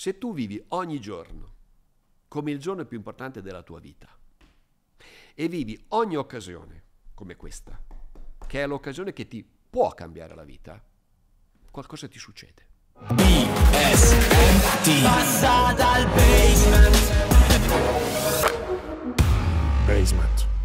se tu vivi ogni giorno come il giorno più importante della tua vita e vivi ogni occasione come questa, che è l'occasione che ti può cambiare la vita, qualcosa ti succede. BSMT Passa dal basement. Basement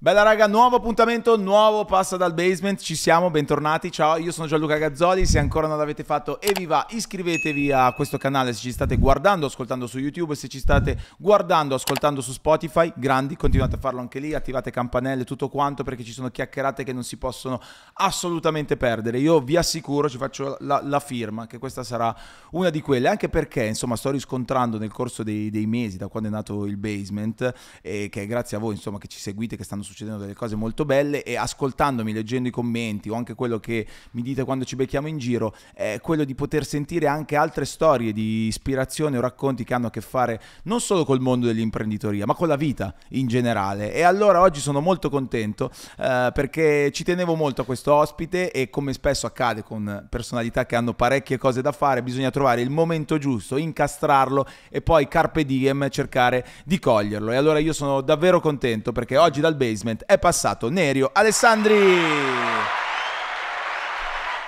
Bella raga, nuovo appuntamento, nuovo passa dal basement, ci siamo, bentornati, ciao, io sono Gianluca Gazzoli, se ancora non l'avete fatto e vi va iscrivetevi a questo canale se ci state guardando, ascoltando su YouTube, se ci state guardando, ascoltando su Spotify, grandi, continuate a farlo anche lì, attivate campanelle, tutto quanto perché ci sono chiacchierate che non si possono assolutamente perdere, io vi assicuro, ci faccio la, la firma che questa sarà una di quelle, anche perché insomma sto riscontrando nel corso dei, dei mesi da quando è nato il basement e che è grazie a voi insomma che ci seguite, che stanno succedendo delle cose molto belle e ascoltandomi, leggendo i commenti o anche quello che mi dite quando ci becchiamo in giro, è quello di poter sentire anche altre storie di ispirazione o racconti che hanno a che fare non solo col mondo dell'imprenditoria, ma con la vita in generale. E allora oggi sono molto contento eh, perché ci tenevo molto a questo ospite e come spesso accade con personalità che hanno parecchie cose da fare, bisogna trovare il momento giusto, incastrarlo e poi carpe diem cercare di coglierlo. E allora io sono davvero contento perché oggi dal base Basement è passato Nerio Alessandri.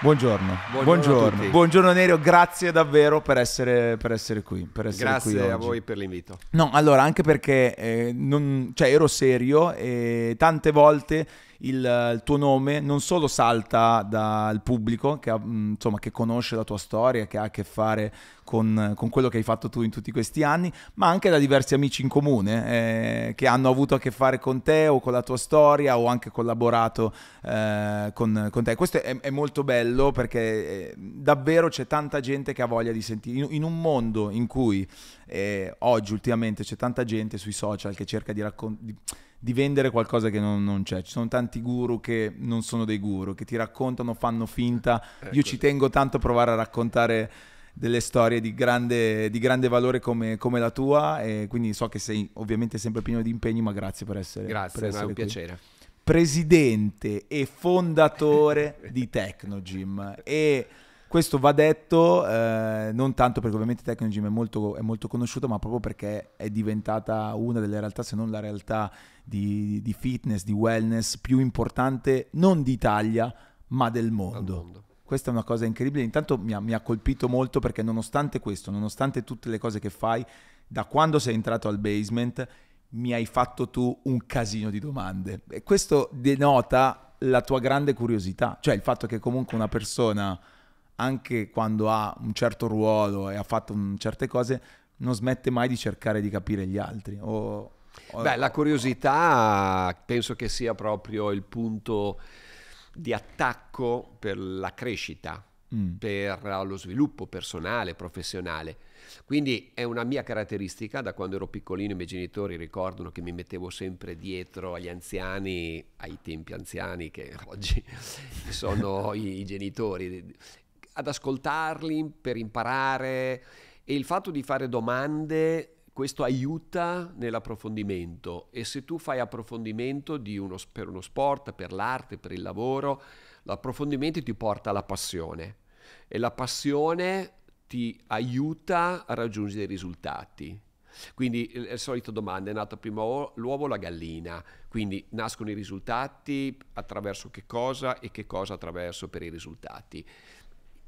Buongiorno, buongiorno, buongiorno, buongiorno Nerio, grazie davvero per essere, per essere qui. Per essere grazie qui a voi per l'invito. No, allora, anche perché eh, non, cioè, ero serio e tante volte il, il, tuo nome non solo salta dal pubblico che, mm, insomma, che conosce la tua storia, che ha a che fare con, con, quello che hai fatto tu in tutti questi anni, ma anche da diversi amici in comune eh, che hanno avuto a che fare con te o con la tua storia o anche collaborato eh, con, con, te. Questo è, è molto bello perché eh, davvero c'è tanta gente che ha voglia di sentire, in, in un mondo in cui eh, oggi ultimamente c'è tanta gente sui social che cerca di raccontare di vendere qualcosa che non, non, c'è. Ci sono tanti guru che non sono dei guru, che ti raccontano, fanno finta. Ecco. Io ci tengo tanto a provare a raccontare delle storie di grande, di grande valore come, come, la tua e quindi so che sei ovviamente sempre pieno di impegni, ma grazie per essere, grazie, per essere è un qui. piacere. Presidente e fondatore di Tecnogym e questo va detto eh, non tanto perché ovviamente Tecnogym è molto, è molto conosciuto, ma proprio perché è diventata una delle realtà, se non la realtà di, di fitness, di wellness più importante non d'Italia, ma del mondo. mondo. Questa è una cosa incredibile. Intanto mi ha, mi ha colpito molto perché nonostante questo, nonostante tutte le cose che fai, da quando sei entrato al basement mi hai fatto tu un casino di domande. E questo denota la tua grande curiosità, cioè il fatto che comunque una persona anche quando ha un certo ruolo e ha fatto un, certe cose, non smette mai di cercare di capire gli altri. O, o, Beh, la curiosità penso che sia proprio il punto di attacco per la crescita, mm. per lo sviluppo personale, professionale. Quindi è una mia caratteristica, da quando ero piccolino i miei genitori ricordano che mi mettevo sempre dietro agli anziani, ai tempi anziani che oggi sono i, i genitori, ad ascoltarli per imparare e il fatto di fare domande questo aiuta nell'approfondimento e se tu fai approfondimento uno, per uno sport, per l'arte, per il lavoro, l'approfondimento ti porta alla passione e la passione ti aiuta a raggiungere i risultati. Quindi la solita domanda, è nata prima l'uovo o la gallina? Quindi nascono i risultati attraverso che cosa e che cosa attraverso per i risultati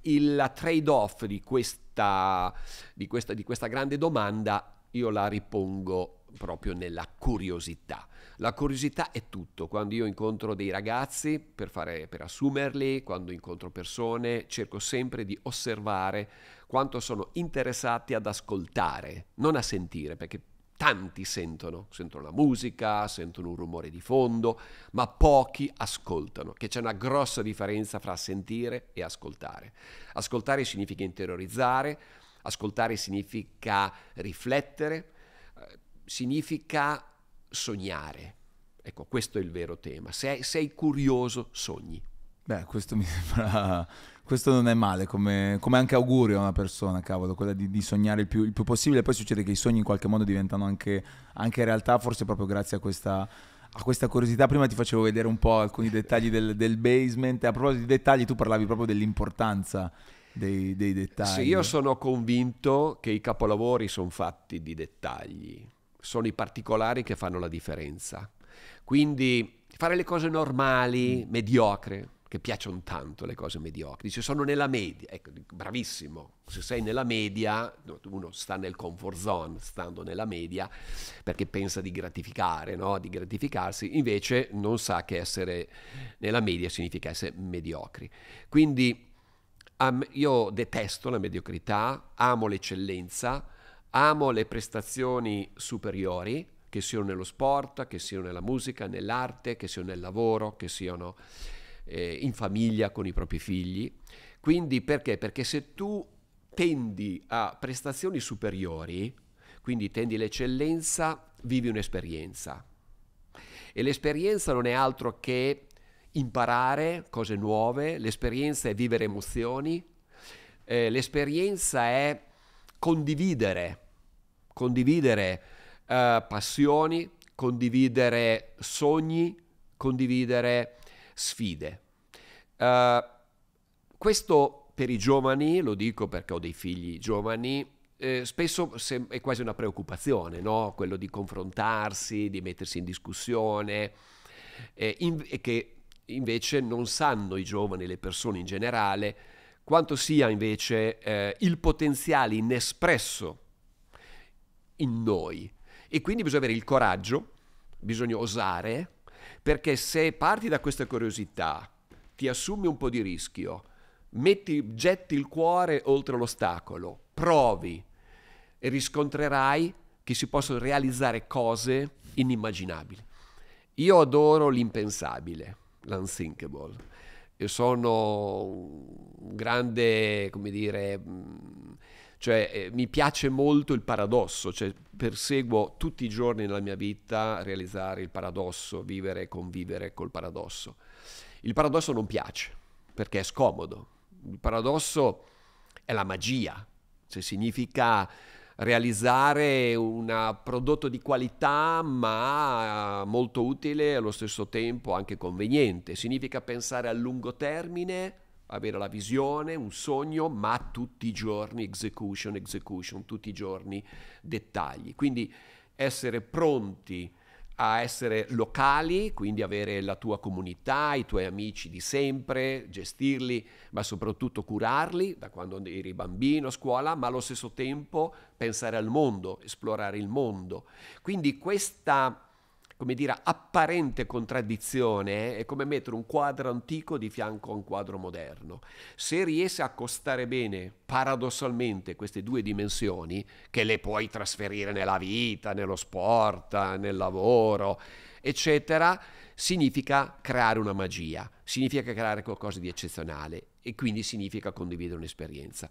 il trade-off di questa, di, questa, di questa grande domanda io la ripongo proprio nella curiosità. La curiosità è tutto. Quando io incontro dei ragazzi per, fare, per assumerli, quando incontro persone, cerco sempre di osservare quanto sono interessati ad ascoltare, non a sentire, perché tanti sentono, sentono la musica, sentono un rumore di fondo, ma pochi ascoltano, che c'è una grossa differenza fra sentire e ascoltare. Ascoltare significa interiorizzare, ascoltare significa riflettere, eh, significa sognare. Ecco, questo è il vero tema. Se sei curioso, sogni. Beh, questo mi sembra questo non è male, come, come, anche augurio a una persona, cavolo, quella di, di sognare il più, il più, possibile. Poi succede che i sogni in qualche modo diventano anche, anche realtà, forse proprio grazie a questa, a questa curiosità. Prima ti facevo vedere un po' alcuni dettagli del, del basement. A proposito di dettagli, tu parlavi proprio dell'importanza dei, dei dettagli. Sì, io sono convinto che i capolavori sono fatti di dettagli, sono i particolari che fanno la differenza. Quindi fare le cose normali, mm. mediocre, che piacciono tanto le cose mediocri. Dice sono nella media, ecco, bravissimo. Se sei nella media, uno sta nel comfort zone, stando nella media, perché pensa di gratificare, no? di gratificarsi, invece non sa che essere nella media significa essere mediocri. Quindi um, io detesto la mediocrità, amo l'eccellenza, amo le prestazioni superiori, che siano nello sport, che siano nella musica, nell'arte, che siano nel lavoro, che siano eh, in famiglia con i propri figli. Quindi perché? Perché se tu tendi a prestazioni superiori, quindi tendi l'eccellenza, vivi un'esperienza. E l'esperienza non è altro che imparare cose nuove, l'esperienza è vivere emozioni, eh, l'esperienza è condividere, condividere eh, passioni, condividere sogni, condividere sfide. Uh, questo per i giovani, lo dico perché ho dei figli giovani, eh, spesso è quasi una preoccupazione, no? quello di confrontarsi, di mettersi in discussione, eh, in, e che invece non sanno i giovani, le persone in generale, quanto sia invece eh, il potenziale inespresso in noi. E quindi bisogna avere il coraggio, bisogna osare, perché se parti da questa curiosità, ti assumi un po' di rischio, metti, getti il cuore oltre l'ostacolo, provi e riscontrerai che si possono realizzare cose inimmaginabili. Io adoro l'impensabile, l'unthinkable. Io sono un grande, come dire, cioè, eh, mi piace molto il paradosso, cioè perseguo tutti i giorni nella mia vita realizzare il paradosso, vivere e convivere col paradosso. Il paradosso non piace perché è scomodo. Il paradosso è la magia, cioè significa realizzare un prodotto di qualità ma molto utile e allo stesso tempo anche conveniente. Significa pensare a lungo termine avere la visione, un sogno, ma tutti i giorni execution, execution, tutti i giorni dettagli. Quindi essere pronti a essere locali, quindi avere la tua comunità, i tuoi amici di sempre, gestirli, ma soprattutto curarli da quando eri bambino a scuola, ma allo stesso tempo pensare al mondo, esplorare il mondo. Quindi questa come dire, apparente contraddizione è come mettere un quadro antico di fianco a un quadro moderno. Se riesci a accostare bene, paradossalmente, queste due dimensioni, che le puoi trasferire nella vita, nello sport, nel lavoro, eccetera, significa creare una magia, significa creare qualcosa di eccezionale e quindi significa condividere un'esperienza.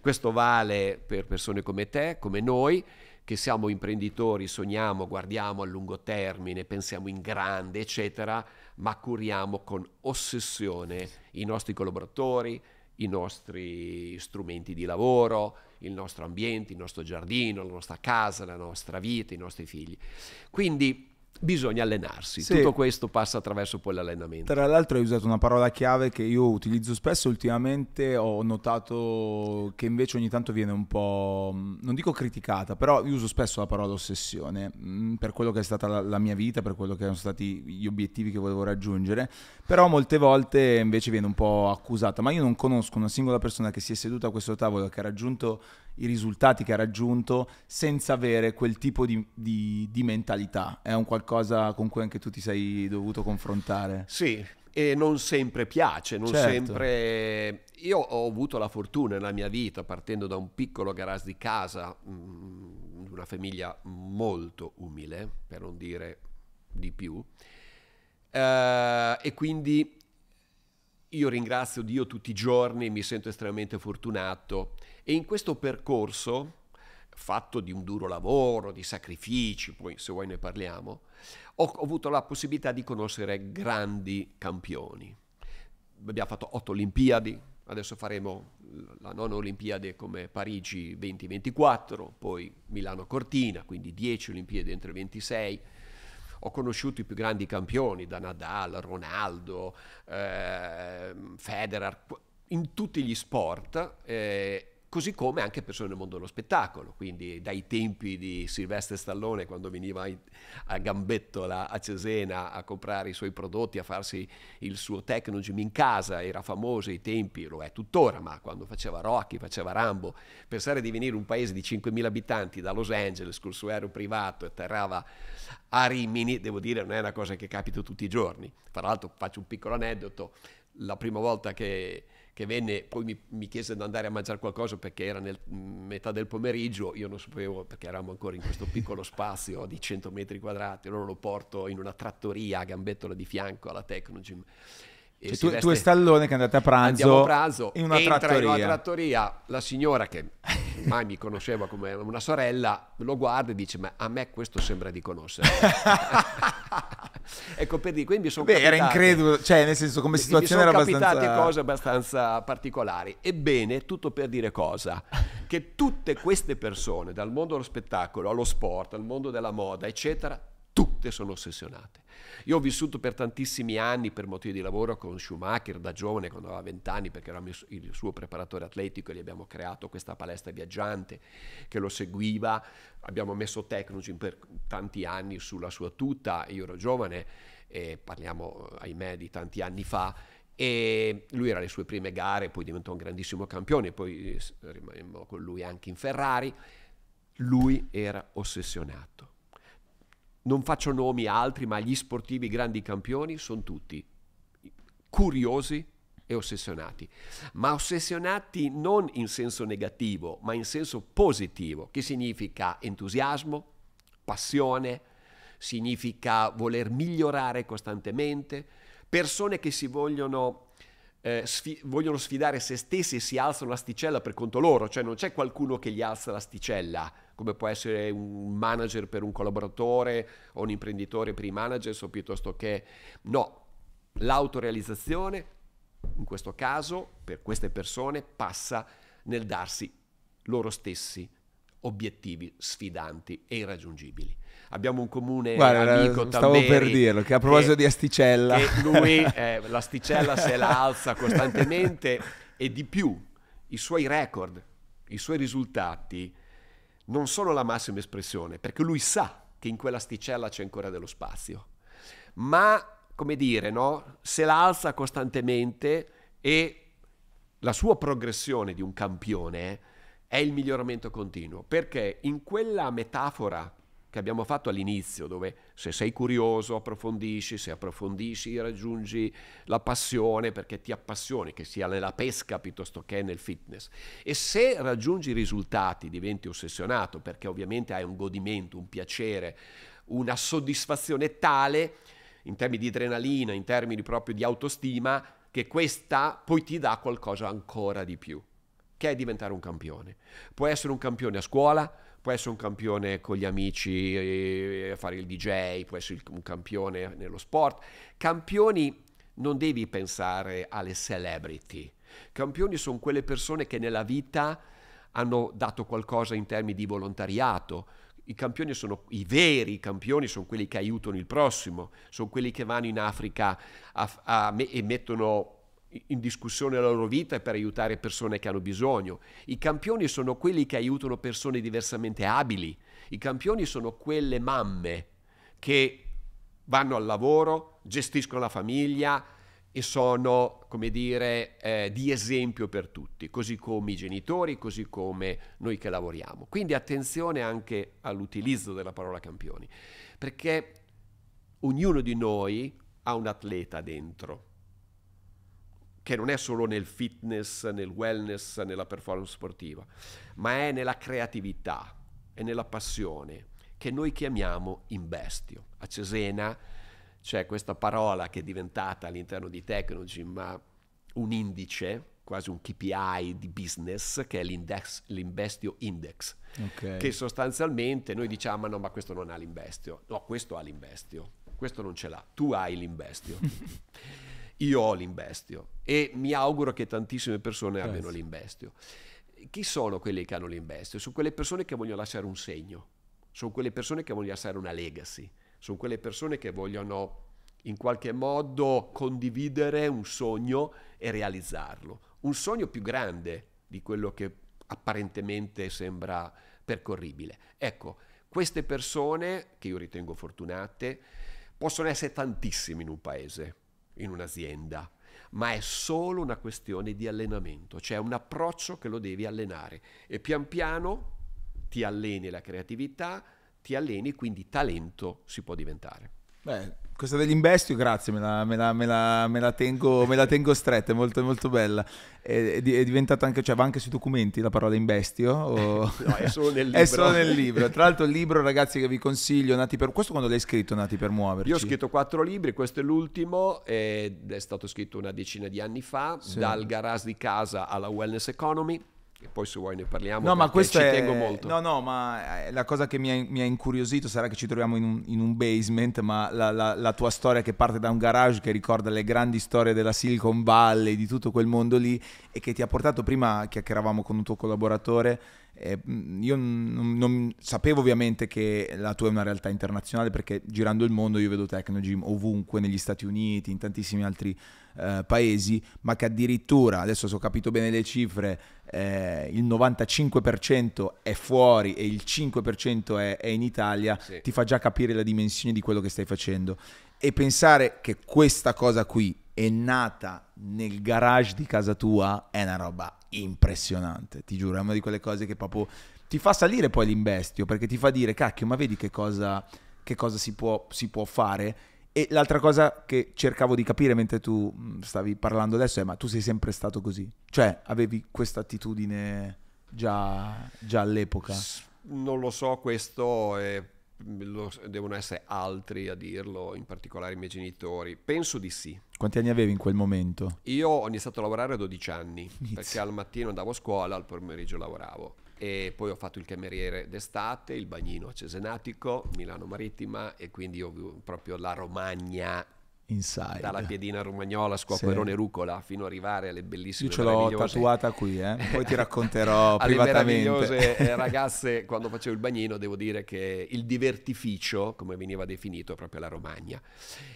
Questo vale per persone come te, come noi, che siamo imprenditori, sogniamo, guardiamo a lungo termine, pensiamo in grande, eccetera, ma curiamo con ossessione i nostri collaboratori, i nostri strumenti di lavoro, il nostro ambiente, il nostro giardino, la nostra casa, la nostra vita, i nostri figli. Quindi bisogna allenarsi. Sì. Tutto questo passa attraverso poi l'allenamento. Tra l'altro hai usato una parola chiave che io utilizzo spesso ultimamente, ho notato che invece ogni tanto viene un po', non dico criticata, però io uso spesso la parola ossessione mm, per quello che è stata la, la mia vita, per quello che erano stati gli obiettivi che volevo raggiungere, però molte volte invece viene un po' accusata, ma io non conosco una singola persona che si è seduta a questo tavolo che ha raggiunto i risultati che ha raggiunto senza avere quel tipo di, di, di mentalità. È un qualcosa con cui anche tu ti sei dovuto confrontare. Sì, e non sempre piace, non certo. sempre... Io ho avuto la fortuna nella mia vita, partendo da un piccolo garage di casa, di mm, una famiglia molto umile, per non dire di più, eh, e quindi io ringrazio Dio tutti i giorni, mi sento estremamente fortunato e in questo percorso, fatto di un duro lavoro, di sacrifici, poi se vuoi ne parliamo, ho, ho avuto la possibilità di conoscere grandi campioni. Abbiamo fatto otto Olimpiadi, adesso faremo la nona Olimpiade come Parigi 2024, poi Milano Cortina, quindi 10 Olimpiadi entro il 26 ho conosciuto i più grandi campioni, da Nadal, Ronaldo, eh, Federer, in tutti gli sport, eh, così come anche persone nel mondo dello spettacolo, quindi dai tempi di Silvestre Stallone quando veniva a Gambettola a Cesena a comprare i suoi prodotti, a farsi il suo Technogym in casa, era famoso ai tempi, lo è tuttora, ma quando faceva Rocky, faceva Rambo, pensare di venire un paese di 5.000 abitanti da Los Angeles col suo aereo privato e atterrava a Rimini, devo dire non è una cosa che capita tutti i giorni. Tra l'altro faccio un piccolo aneddoto, la prima volta che che venne, poi mi, mi, chiese di andare a mangiare qualcosa perché era nel metà del pomeriggio, io non sapevo perché eravamo ancora in questo piccolo spazio di 100 metri quadrati, allora lo porto in una trattoria a gambettola di fianco alla Tecnogym. Cioè, tu, tu, e Stallone che andate a pranzo, a pranzo in una trattoria. in una trattoria, la signora che mai mi conosceva come una sorella, lo guarda e dice ma a me questo sembra di conoscere. ecco per dire, quindi sono Beh, capitate, era incredulo, cioè nel senso come situazione era abbastanza... Sono capitate cose abbastanza particolari. Ebbene, tutto per dire cosa? Che tutte queste persone, dal mondo dello spettacolo allo sport, al mondo della moda, eccetera, tutte sono ossessionate. Io ho vissuto per tantissimi anni per motivi di lavoro con Schumacher da giovane, quando aveva 20 anni, perché era il suo preparatore atletico e gli abbiamo creato questa palestra viaggiante che lo seguiva. Abbiamo messo Tecnogym per tanti anni sulla sua tuta, io ero giovane, e parliamo ahimè di tanti anni fa, e lui era alle sue prime gare, poi diventò un grandissimo campione, poi rimanemmo con lui anche in Ferrari. Lui era ossessionato non faccio nomi altri, ma gli sportivi grandi campioni sono tutti curiosi e ossessionati, ma ossessionati non in senso negativo, ma in senso positivo, che significa entusiasmo, passione, significa voler migliorare costantemente, persone che si vogliono eh, sfi- vogliono sfidare se stessi e si alzano l'asticella per conto loro, cioè non c'è qualcuno che gli alza l'asticella, come può essere un manager per un collaboratore o un imprenditore per i manager o piuttosto che no, l'autorealizzazione in questo caso per queste persone passa nel darsi loro stessi obiettivi sfidanti e irraggiungibili. Abbiamo un comune Guarda, amico stavo Tamberi, per dirlo che a proposito che, di asticella. lui eh, l'asticella se la alza costantemente e di più i suoi record i suoi risultati non sono la massima espressione perché lui sa che in quella asticella c'è ancora dello spazio ma come dire no se la alza costantemente e la sua progressione di un campione è il miglioramento continuo. Perché in quella metafora che abbiamo fatto all'inizio, dove se sei curioso approfondisci, se approfondisci raggiungi la passione perché ti appassioni, che sia nella pesca piuttosto che nel fitness. E se raggiungi risultati diventi ossessionato perché ovviamente hai un godimento, un piacere, una soddisfazione tale in termini di adrenalina, in termini proprio di autostima, che questa poi ti dà qualcosa ancora di più, che è diventare un campione. Può essere un campione a scuola, può essere un campione con gli amici a fare il DJ, può essere un campione nello sport. Campioni non devi pensare alle celebrity. Campioni sono quelle persone che nella vita hanno dato qualcosa in termini di volontariato. I campioni sono i veri campioni, sono quelli che aiutano il prossimo, sono quelli che vanno in Africa a, a, e mettono in discussione la loro vita per aiutare persone che hanno bisogno. I campioni sono quelli che aiutano persone diversamente abili. I campioni sono quelle mamme che vanno al lavoro, gestiscono la famiglia e sono, come dire, eh, di esempio per tutti, così come i genitori, così come noi che lavoriamo. Quindi attenzione anche all'utilizzo della parola campioni, perché ognuno di noi ha un atleta dentro che non è solo nel fitness, nel wellness, nella performance sportiva, ma è nella creatività e nella passione che noi chiamiamo investio. A Cesena c'è questa parola che è diventata all'interno di Technology, ma un indice, quasi un KPI di business, che è l'investio index, okay. che sostanzialmente noi diciamo no, ma questo non ha l'investio, no, questo ha l'investio, questo non ce l'ha, tu hai l'investio. io ho l'investio e mi auguro che tantissime persone yes. abbiano l'investio. Chi sono quelli che hanno l'investio? Sono quelle persone che vogliono lasciare un segno, sono quelle persone che vogliono lasciare una legacy, sono quelle persone che vogliono in qualche modo condividere un sogno e realizzarlo. un sogno più grande di quello che apparentemente sembra percorribile. Ecco, queste persone, che io ritengo fortunate, possono essere tantissime in un paese, in un'azienda, ma è solo una questione di allenamento, cioè un approccio che lo devi allenare e pian piano ti alleni la creatività, ti alleni, quindi talento si può diventare. Beh, questa dell'investio, grazie, me la, me la, me la, me la tengo, tengo, stretta, è molto, molto bella. È, è, diventata anche, cioè va anche sui documenti la parola investio? O... no, è solo nel libro. è solo nel libro. Tra l'altro il libro, ragazzi, che vi consiglio, Nati per... Questo quando l'hai scritto, Nati per muoverci? Io ho scritto quattro libri, questo è l'ultimo, ed è stato scritto una decina di anni fa, sì. dal garage di casa alla wellness economy e poi se vuoi ne parliamo. No, ma questo ci è... tengo molto. No, no, ma eh, la cosa che mi ha, mi ha incuriosito sarà che ci troviamo in un, in un basement, ma la, la, la, tua storia che parte da un garage che ricorda le grandi storie della Silicon Valley, di tutto quel mondo lì, e che ti ha portato prima, chiacchieravamo con un tuo collaboratore, eh, io non, non, sapevo ovviamente che la tua è una realtà internazionale perché girando il mondo io vedo Technogym ovunque, negli Stati Uniti, in tantissimi altri eh, paesi, ma che addirittura, adesso se ho capito bene le cifre, eh, il 95% è fuori e il 5% è, è in Italia, sì. ti fa già capire la dimensione di quello che stai facendo. E pensare che questa cosa qui è nata nel garage di casa tua è una roba impressionante, ti giuro, è una di quelle cose che proprio ti fa salire poi l'investio, perché ti fa dire, cacchio, ma vedi che cosa, che cosa si, può, si può fare? E l'altra cosa che cercavo di capire mentre tu mm, stavi parlando adesso è, ma tu sei sempre stato così? Cioè, avevi questa attitudine già, già all'epoca? Non lo so, questo è lo, devono essere altri a dirlo, in particolare i miei genitori. Penso di sì. Quanti anni avevi in quel momento? Io ho iniziato a lavorare a 12 anni, Inizio. perché al mattino andavo a scuola, al pomeriggio lavoravo. E poi ho fatto il cameriere d'estate, il bagnino a Cesenatico, Milano Marittima e quindi ho proprio la Romagna Inside. Dalla piedina romagnola, squacquerone sì. rucola, fino ad arrivare alle bellissime Io ce l'ho tatuata qui, eh? poi ti racconterò privatamente. Alle meravigliose eh, ragazze, quando facevo il bagnino, devo dire che il divertificio, come veniva definito, è proprio la Romagna.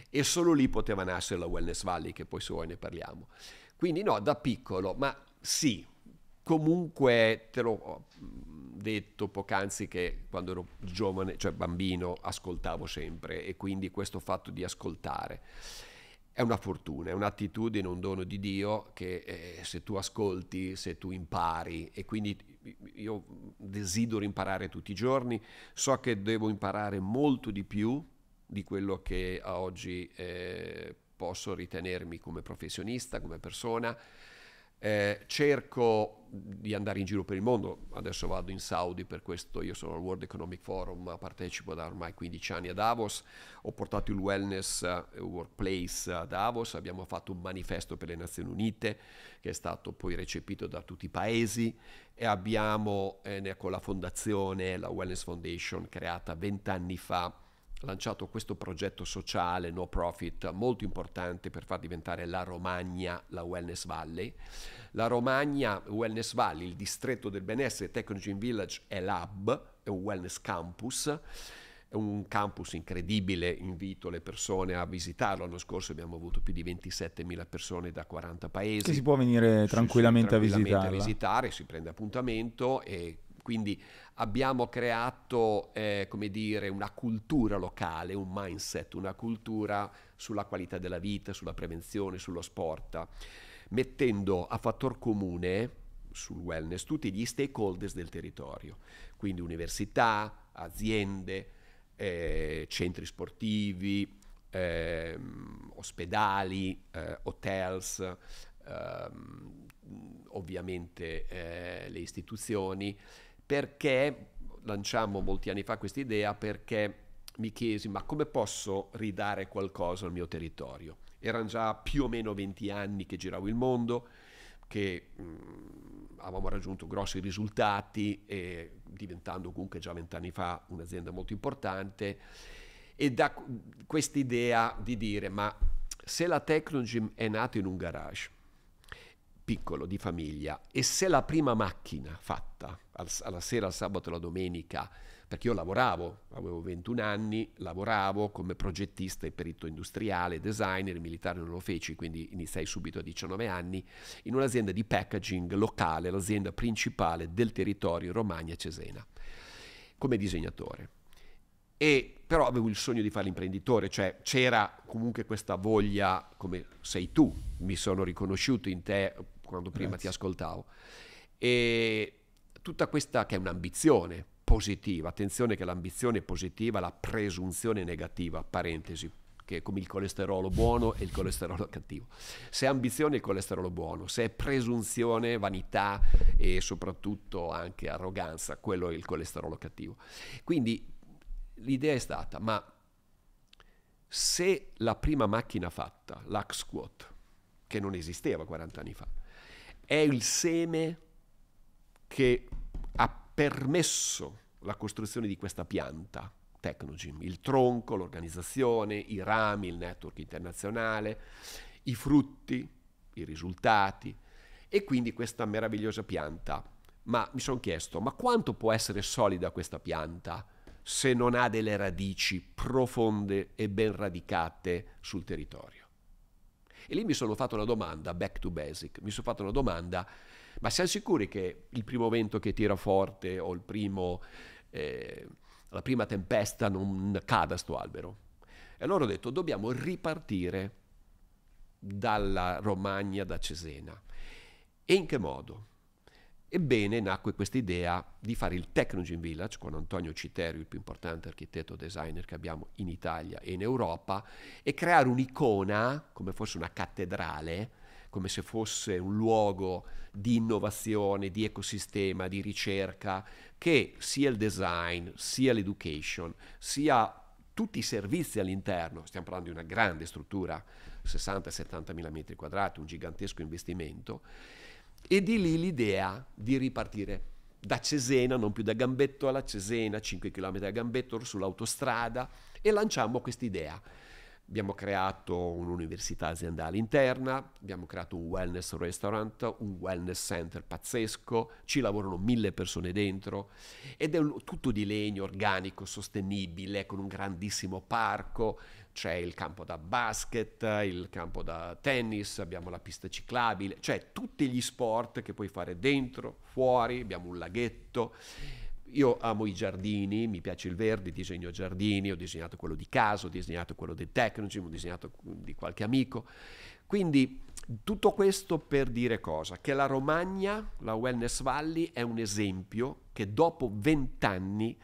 E solo lì poteva nascere la Wellness Valley, che poi se vuoi ne parliamo. Quindi no, da piccolo, ma sì, comunque te l'ho detto poc'anzi che quando ero giovane, cioè bambino, ascoltavo sempre e quindi questo fatto di ascoltare è una fortuna, è un'attitudine, un dono di Dio che eh, se tu ascolti, se tu impari e quindi io desidero imparare tutti i giorni, so che devo imparare molto di più di quello che oggi eh, posso ritenermi come professionista, come persona, eh, cerco di andare in giro per il mondo, adesso vado in Saudi per questo, io sono al World Economic Forum, partecipo da ormai 15 anni a Davos, ho portato il wellness uh, workplace a Davos, abbiamo fatto un manifesto per le Nazioni Unite che è stato poi recepito da tutti i paesi. E abbiamo eh, con la fondazione, la Wellness Foundation, creata 20 anni fa, lanciato questo progetto sociale no profit molto importante per far diventare la Romagna la Wellness Valley. La Romagna Wellness Valley, il distretto del benessere Technology Village è l'hub, è un wellness campus, è un campus incredibile, invito le persone a visitarlo. L'anno scorso abbiamo avuto più di 27.000 persone da 40 paesi. Che si può venire tranquillamente, sì, tranquillamente a visitare, si prende appuntamento e quindi abbiamo creato, eh, come dire, una cultura locale, un mindset, una cultura sulla qualità della vita, sulla prevenzione, sullo sport, mettendo a fattor comune sul wellness tutti gli stakeholders del territorio, quindi università, aziende, eh, centri sportivi, eh, ospedali, eh, hotels, ehm, ovviamente eh, le istituzioni perché lanciamo molti anni fa questa idea perché mi chiesi ma come posso ridare qualcosa al mio territorio? Erano già più o meno 20 anni che giravo il mondo, che mh, mm, avevamo raggiunto grossi risultati e diventando comunque già 20 anni fa un'azienda molto importante e da questa idea di dire ma se la Technogym è nata in un garage piccolo, di famiglia, e se la prima macchina fatta alla sera, al sabato e la domenica, perché io lavoravo, avevo 21 anni, lavoravo come progettista e perito industriale, designer, militare non lo feci, quindi iniziai subito a 19 anni, in un'azienda di packaging locale, l'azienda principale del territorio Romagna Cesena, come disegnatore. E però avevo il sogno di fare l'imprenditore, cioè c'era comunque questa voglia, come sei tu, mi sono riconosciuto in te quando prima Grazie. ti ascoltavo. E tutta questa che è un'ambizione positiva, attenzione che l'ambizione positiva, la presunzione negativa, parentesi, che è come il colesterolo buono e il colesterolo cattivo. Se è ambizione è il colesterolo buono, se è presunzione, vanità e soprattutto anche arroganza, quello è il colesterolo cattivo. Quindi l'idea è stata, ma se la prima macchina fatta, l'Ax Squat, che non esisteva 40 anni fa, è il seme che ha permesso la costruzione di questa pianta, Technogym, il tronco, l'organizzazione, i rami, il network internazionale, i frutti, i risultati e quindi questa meravigliosa pianta. Ma mi sono chiesto, ma quanto può essere solida questa pianta se non ha delle radici profonde e ben radicate sul territorio? E lì mi sono fatto una domanda, back to basic, mi sono fatto una domanda, ma siamo sicuri che il primo vento che tira forte o primo, eh, la prima tempesta non cada sto albero? E allora ho detto, dobbiamo ripartire dalla Romagna, da Cesena. E in che modo? Ebbene, nacque questa idea di fare il Technogen Village con Antonio Citerio, il più importante architetto designer che abbiamo in Italia e in Europa, e creare un'icona, come fosse una cattedrale, come se fosse un luogo di innovazione, di ecosistema, di ricerca, che sia il design, sia l'education, sia tutti i servizi all'interno, stiamo parlando di una grande struttura, 60-70 mila metri quadrati, un gigantesco investimento, e di lì l'idea di ripartire da Cesena, non più da Gambetto alla Cesena, 5 km da Gambetto sull'autostrada e lanciamo questa idea. Abbiamo creato un'università aziendale interna, abbiamo creato un wellness restaurant, un wellness center pazzesco, ci lavorano mille persone dentro ed è tutto di legno organico, sostenibile, con un grandissimo parco, c'è il campo da basket, il campo da tennis, abbiamo la pista ciclabile, cioè tutti gli sport che puoi fare dentro, fuori, abbiamo un laghetto. Io amo i giardini, mi piace il verde, disegno giardini, ho disegnato quello di casa, ho disegnato quello del Technogym, ho disegnato di qualche amico. Quindi tutto questo per dire cosa? Che la Romagna, la Wellness Valley, è un esempio che dopo vent'anni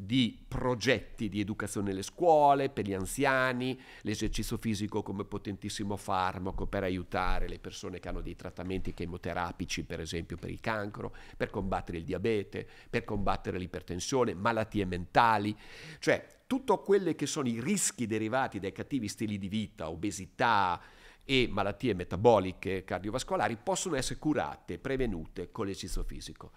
di progetti di educazione nelle scuole, per gli anziani, l'esercizio fisico come potentissimo farmaco per aiutare le persone che hanno dei trattamenti chemoterapici, per esempio per il cancro, per combattere il diabete, per combattere l'ipertensione, malattie mentali, cioè tutto quelli che sono i rischi derivati dai cattivi stili di vita, obesità, e malattie metaboliche cardiovascolari possono essere curate, prevenute con l'esercizio fisico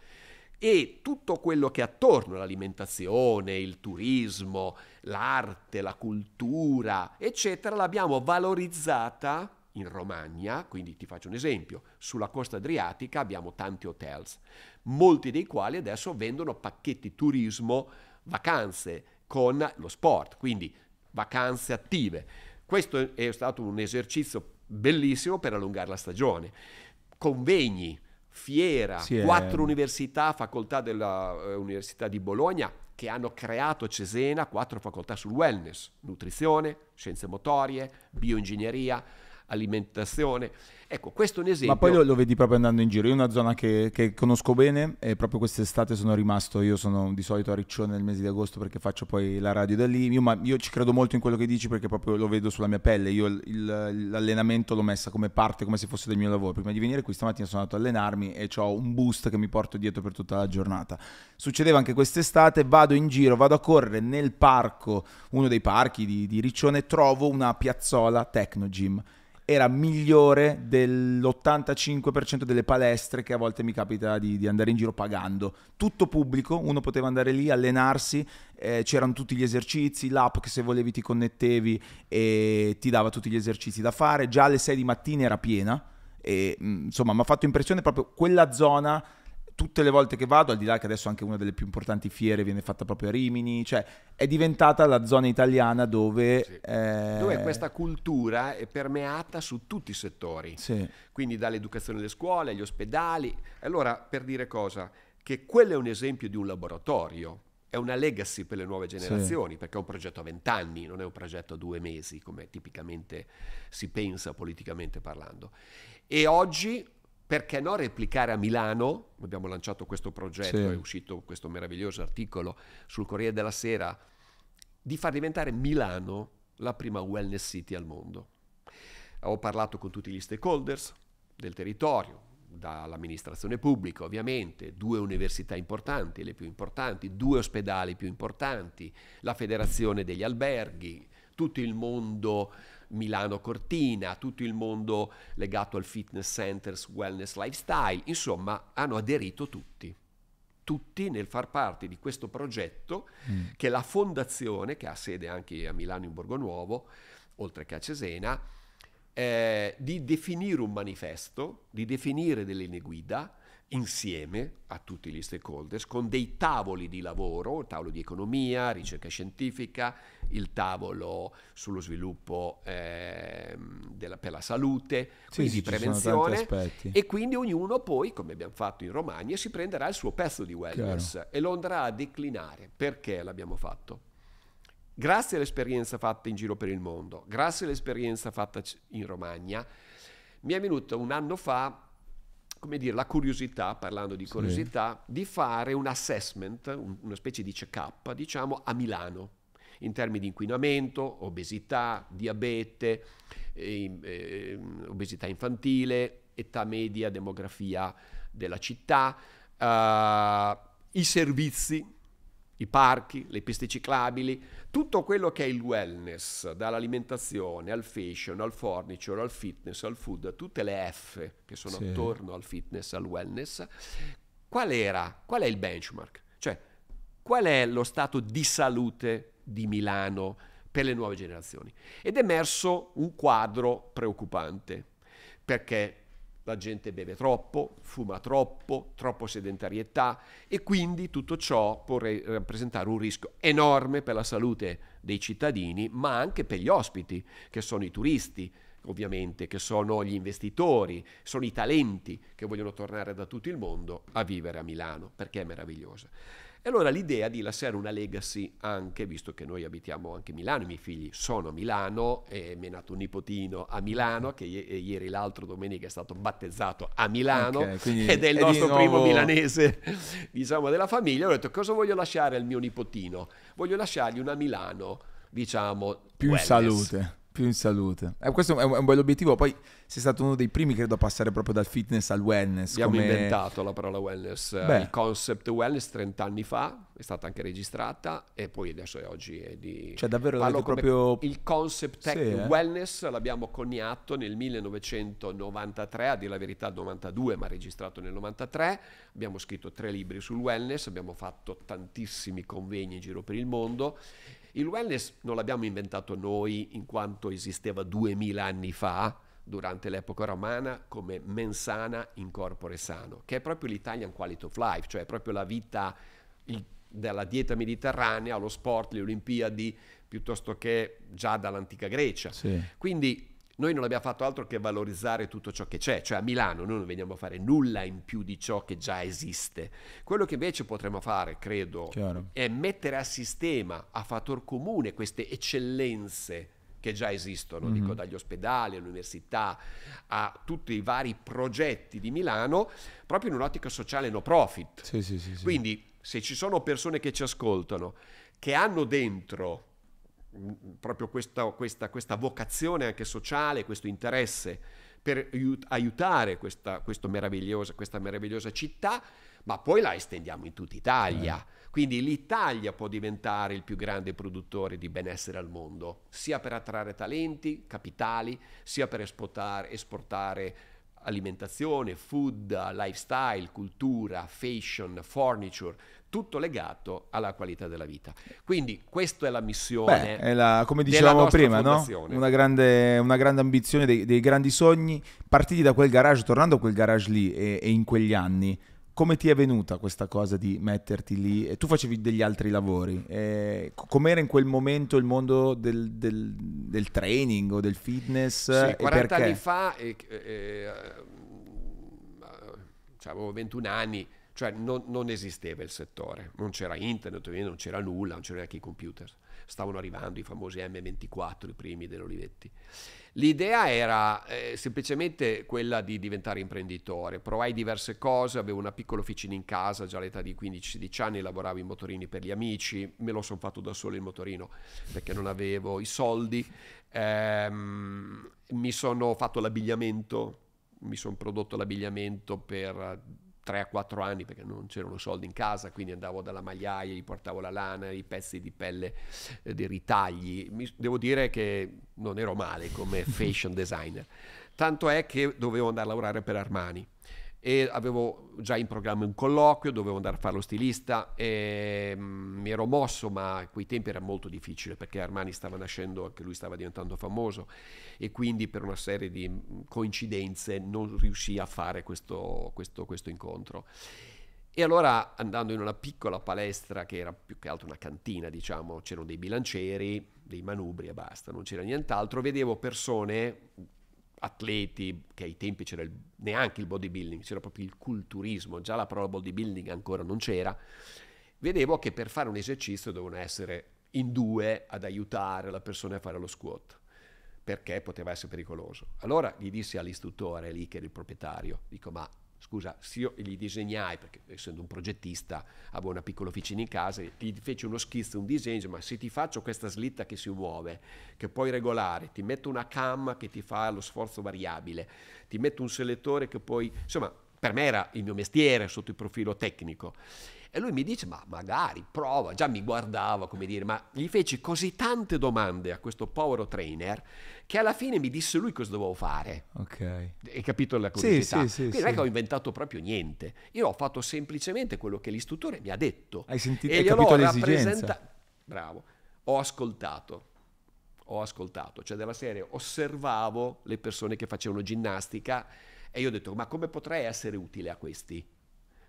e tutto quello che è attorno all'alimentazione, il turismo, l'arte, la cultura, eccetera, l'abbiamo valorizzata in Romagna, quindi ti faccio un esempio, sulla costa adriatica abbiamo tanti hotels, molti dei quali adesso vendono pacchetti turismo, vacanze con lo sport, quindi vacanze attive. Questo è stato un esercizio bellissimo per allungare la stagione. Convegni, Fiera, sì, quattro è... università, facoltà dell'Università uh, di Bologna che hanno creato Cesena, quattro facoltà sul wellness, nutrizione, scienze motorie, bioingegneria, alimentazione. Ecco, questo è un esempio. Ma poi lo, lo vedi proprio andando in giro. Io una zona che, che, conosco bene e proprio quest'estate sono rimasto, io sono di solito a Riccione nel mese di agosto perché faccio poi la radio da lì, io, ma io ci credo molto in quello che dici perché proprio lo vedo sulla mia pelle. Io il, il, l'allenamento l'ho messa come parte, come se fosse del mio lavoro. Prima di venire qui stamattina sono andato a allenarmi e ho un boost che mi porto dietro per tutta la giornata. Succedeva anche quest'estate, vado in giro, vado a correre nel parco, uno dei parchi di, di Riccione, trovo una piazzola Tecnogym era migliore dell'85% delle palestre che a volte mi capita di, di, andare in giro pagando. Tutto pubblico, uno poteva andare lì, allenarsi, eh, c'erano tutti gli esercizi, l'app che se volevi ti connettevi e ti dava tutti gli esercizi da fare, già alle 6 di mattina era piena e insomma mi ha fatto impressione proprio quella zona tutte le volte che vado, al di là che adesso anche una delle più importanti fiere viene fatta proprio a Rimini, cioè è diventata la zona italiana dove... Sì. Eh... Dove questa cultura è permeata su tutti i settori, sì. quindi dall'educazione alle scuole, agli ospedali. Allora, per dire cosa? Che quello è un esempio di un laboratorio, è una legacy per le nuove generazioni, sì. perché è un progetto a vent'anni, non è un progetto a due mesi, come tipicamente si pensa politicamente parlando. E oggi perché no replicare a Milano? Abbiamo lanciato questo progetto, sì. è uscito questo meraviglioso articolo sul Corriere della Sera, di far diventare Milano la prima wellness city al mondo. Ho parlato con tutti gli stakeholders del territorio, dall'amministrazione pubblica ovviamente, due università importanti, le più importanti, due ospedali più importanti, la federazione degli alberghi, tutto il mondo Milano Cortina, tutto il mondo legato al fitness centers, wellness lifestyle, insomma hanno aderito tutti tutti nel far parte di questo progetto mm. che la fondazione, che ha sede anche a Milano in Borgonuovo, oltre che a Cesena, eh, di definire un manifesto, di definire delle linee guida insieme a tutti gli stakeholders con dei tavoli di lavoro, il tavolo di economia, ricerca scientifica, il tavolo sullo sviluppo eh, della, per la salute, sì, quindi sì, prevenzione e quindi ognuno poi, come abbiamo fatto in Romagna, si prenderà il suo pezzo di wellness Chiaro. e lo andrà a declinare. Perché l'abbiamo fatto? Grazie all'esperienza fatta in giro per il mondo, grazie all'esperienza fatta in Romagna, mi è venuto un anno fa come dire, la curiosità, parlando di curiosità, sì. di fare un assessment, un, una specie di check-up, diciamo, a Milano, in termini di inquinamento, obesità, diabete, eh, eh, obesità infantile, età media, demografia della città, eh, i servizi, i parchi, le piste ciclabili, tutto quello che è il wellness, dall'alimentazione al fashion, al furniture, al fitness, al food, tutte le F che sono sì. attorno al fitness, al wellness, qual era, qual è il benchmark? Cioè, qual è lo stato di salute di Milano per le nuove generazioni? Ed è emerso un quadro preoccupante, perché la gente beve troppo, fuma troppo, troppo sedentarietà e quindi tutto ciò può re- rappresentare un rischio enorme per la salute dei cittadini, ma anche per gli ospiti, che sono i turisti, ovviamente, che sono gli investitori, sono i talenti che vogliono tornare da tutto il mondo a vivere a Milano, perché è meravigliosa. E allora l'idea di lasciare una legacy anche, visto che noi abitiamo anche a Milano, i miei figli sono a Milano, e mi è nato un nipotino a Milano, che i- ieri l'altro domenica è stato battezzato a Milano, okay, ed è il è nostro nuovo... primo milanese, diciamo, della famiglia. Ho detto, cosa voglio lasciare al mio nipotino? Voglio lasciargli una Milano, diciamo, più wellness. salute più in salute. Eh, questo è un, è un bel obiettivo. Poi sei stato uno dei primi, credo, a passare proprio dal fitness al wellness. Abbiamo come... inventato la parola wellness, Beh. il concept wellness 30 anni fa, è stata anche registrata e poi adesso è oggi è di... Cioè davvero Parlo proprio... Il concept tech sì, eh? wellness l'abbiamo coniato nel 1993, a dire la verità 92, ma registrato nel 93. Abbiamo scritto tre libri sul wellness, abbiamo fatto tantissimi convegni in giro per il mondo il wellness non l'abbiamo inventato noi in quanto esisteva duemila anni fa, durante l'epoca romana, come mensana in corpore sano, che è proprio l'Italian quality of life, cioè proprio la vita il, della dieta mediterranea, lo sport, le Olimpiadi, piuttosto che già dall'antica Grecia. Sì. Quindi noi non abbiamo fatto altro che valorizzare tutto ciò che c'è, cioè a Milano noi non veniamo a fare nulla in più di ciò che già esiste. Quello che invece potremmo fare, credo, Chiaro. è mettere a sistema, a fattor comune queste eccellenze che già esistono, mm-hmm. dico dagli ospedali all'università a tutti i vari progetti di Milano, proprio in un'ottica sociale no profit. Sì, sì, sì, Quindi se ci sono persone che ci ascoltano, che hanno dentro proprio questa, questa, questa, vocazione anche sociale, questo interesse per aiutare questa, questa, meravigliosa, questa meravigliosa città, ma poi la estendiamo in tutta Italia. Eh. Quindi l'Italia può diventare il più grande produttore di benessere al mondo, sia per attrarre talenti, capitali, sia per esportare, esportare alimentazione, food, lifestyle, cultura, fashion, furniture, tutto legato alla qualità della vita. Quindi questa è la missione. Beh, è la, come dicevamo prima, no? una, grande, una, grande, ambizione, dei, dei, grandi sogni, partiti da quel garage, tornando a quel garage lì e, e, in quegli anni, come ti è venuta questa cosa di metterti lì? E tu facevi degli altri lavori, e com'era in quel momento il mondo del, del, del training o del fitness? Sì, 40 anni fa, eh, eh, avevo 21 anni, cioè non, non, esisteva il settore, non c'era internet, non c'era nulla, non c'erano neanche i computer. Stavano arrivando i famosi M24, i primi dell'Olivetti. L'idea era eh, semplicemente quella di diventare imprenditore. Provai diverse cose, avevo una piccola officina in casa, già all'età di 15-16 anni, lavoravo in motorini per gli amici, me lo sono fatto da solo il motorino perché non avevo i soldi. Ehm, mi sono fatto l'abbigliamento, mi sono prodotto l'abbigliamento per 3 a 4 anni perché non c'erano soldi in casa, quindi andavo dalla magliaia, gli portavo la lana, i pezzi di pelle eh, dei ritagli. Mi, devo dire che non ero male come fashion designer. Tanto è che dovevo andare a lavorare per Armani e avevo già in programma un colloquio, dovevo andare a fare lo stilista e mm, mi ero mosso, ma a quei tempi era molto difficile perché Armani stava nascendo, anche lui stava diventando famoso e quindi per una serie di mm, coincidenze non riuscì a fare questo, questo, questo incontro. E allora andando in una piccola palestra che era più che altro una cantina, diciamo, c'erano dei bilancieri, dei manubri e basta, non c'era nient'altro, vedevo persone atleti, che ai tempi c'era il, neanche il bodybuilding, c'era proprio il culturismo, già la parola bodybuilding ancora non c'era, vedevo che per fare un esercizio dovevano essere in due ad aiutare la persona a fare lo squat perché poteva essere pericoloso. Allora gli dissi all'istruttore lì che era il proprietario, dico ma scusa, se io gli disegnai, perché essendo un progettista avevo una piccola officina in casa, gli feci uno schizzo, un disegno, ma se ti faccio questa slitta che si muove, che puoi regolare, ti metto una cam che ti fa lo sforzo variabile, ti metto un selettore che poi, insomma, per me era il mio mestiere sotto il profilo tecnico. E lui mi dice, ma magari, prova, già mi guardava, come dire, ma gli feci così tante domande a questo povero trainer che alla fine mi disse lui cosa dovevo fare. Ok. Hai capito la curiosità? Sì, sì, sì, Quindi non è che ho inventato proprio niente. Io ho fatto semplicemente quello che l'istruttore mi ha detto. Hai sentito, e hai capito l'esigenza. Bravo. Ho ascoltato. Ho ascoltato. Cioè della serie osservavo le persone che facevano ginnastica e io ho detto, ma come potrei essere utile a questi?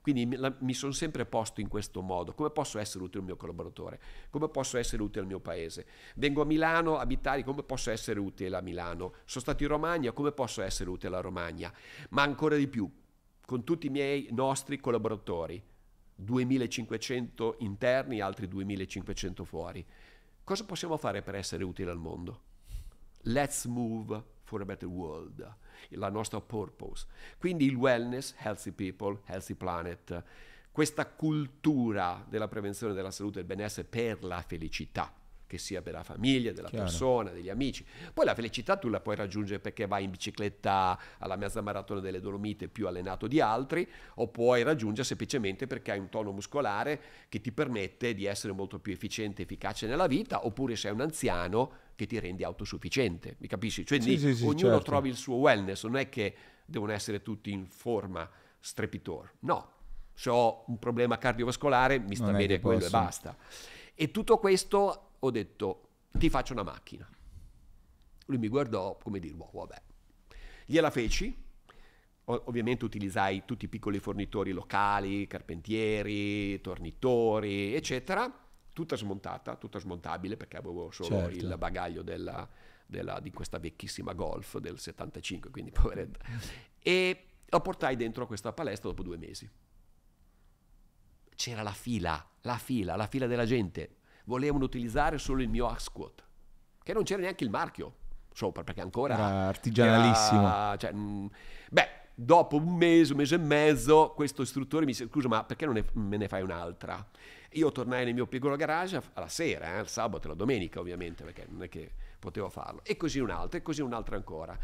Quindi mi, mi sono sempre posto in questo modo, come posso essere utile al mio collaboratore, come posso essere utile al mio paese. Vengo a Milano a abitare, come posso essere utile a Milano. Sono stato in Romagna, come posso essere utile alla Romagna. Ma ancora di più, con tutti i miei nostri collaboratori, 2500 interni, altri 2500 fuori. Cosa possiamo fare per essere utili al mondo? Let's move for a better world la nostra purpose. Quindi il wellness, healthy people, healthy planet, questa cultura della prevenzione della salute e del benessere per la felicità che sia per la famiglia, della Chiaro. persona, degli amici. Poi la felicità tu la puoi raggiungere perché vai in bicicletta alla mezza maratona delle Dolomite più allenato di altri, o puoi raggiungere semplicemente perché hai un tono muscolare che ti permette di essere molto più efficiente e efficace nella vita, oppure sei un anziano che ti rendi autosufficiente, mi capisci? Cioè sì, sì, sì, ognuno certo. trovi il suo wellness, non è che devono essere tutti in forma strepitoria, no. Se ho un problema cardiovascolare mi sta non bene quello posso. e basta. E tutto questo ho detto ti faccio una macchina. Lui mi guardò come dire, boh, vabbè. Gliela feci, ovviamente utilizzai tutti i piccoli fornitori locali, carpentieri, tornitori, eccetera, tutta smontata, tutta smontabile perché avevo solo certo. il bagaglio della, della, di questa vecchissima Golf del 75, quindi poveretta. E lo portai dentro a questa palestra dopo due mesi. C'era la fila, la fila, la fila della gente volevano utilizzare solo il mio Axquote, che non c'era neanche il marchio sopra, perché ancora... Era artigianalissimo. Era, cioè, mh, beh, dopo un mese, un mese e mezzo, questo istruttore mi disse, scusa, ma perché non ne, me ne fai un'altra? Io tornai nel mio piccolo garage alla sera, eh, il sabato e la domenica ovviamente, perché non è che potevo farlo. E così un'altra, e così un'altra ancora.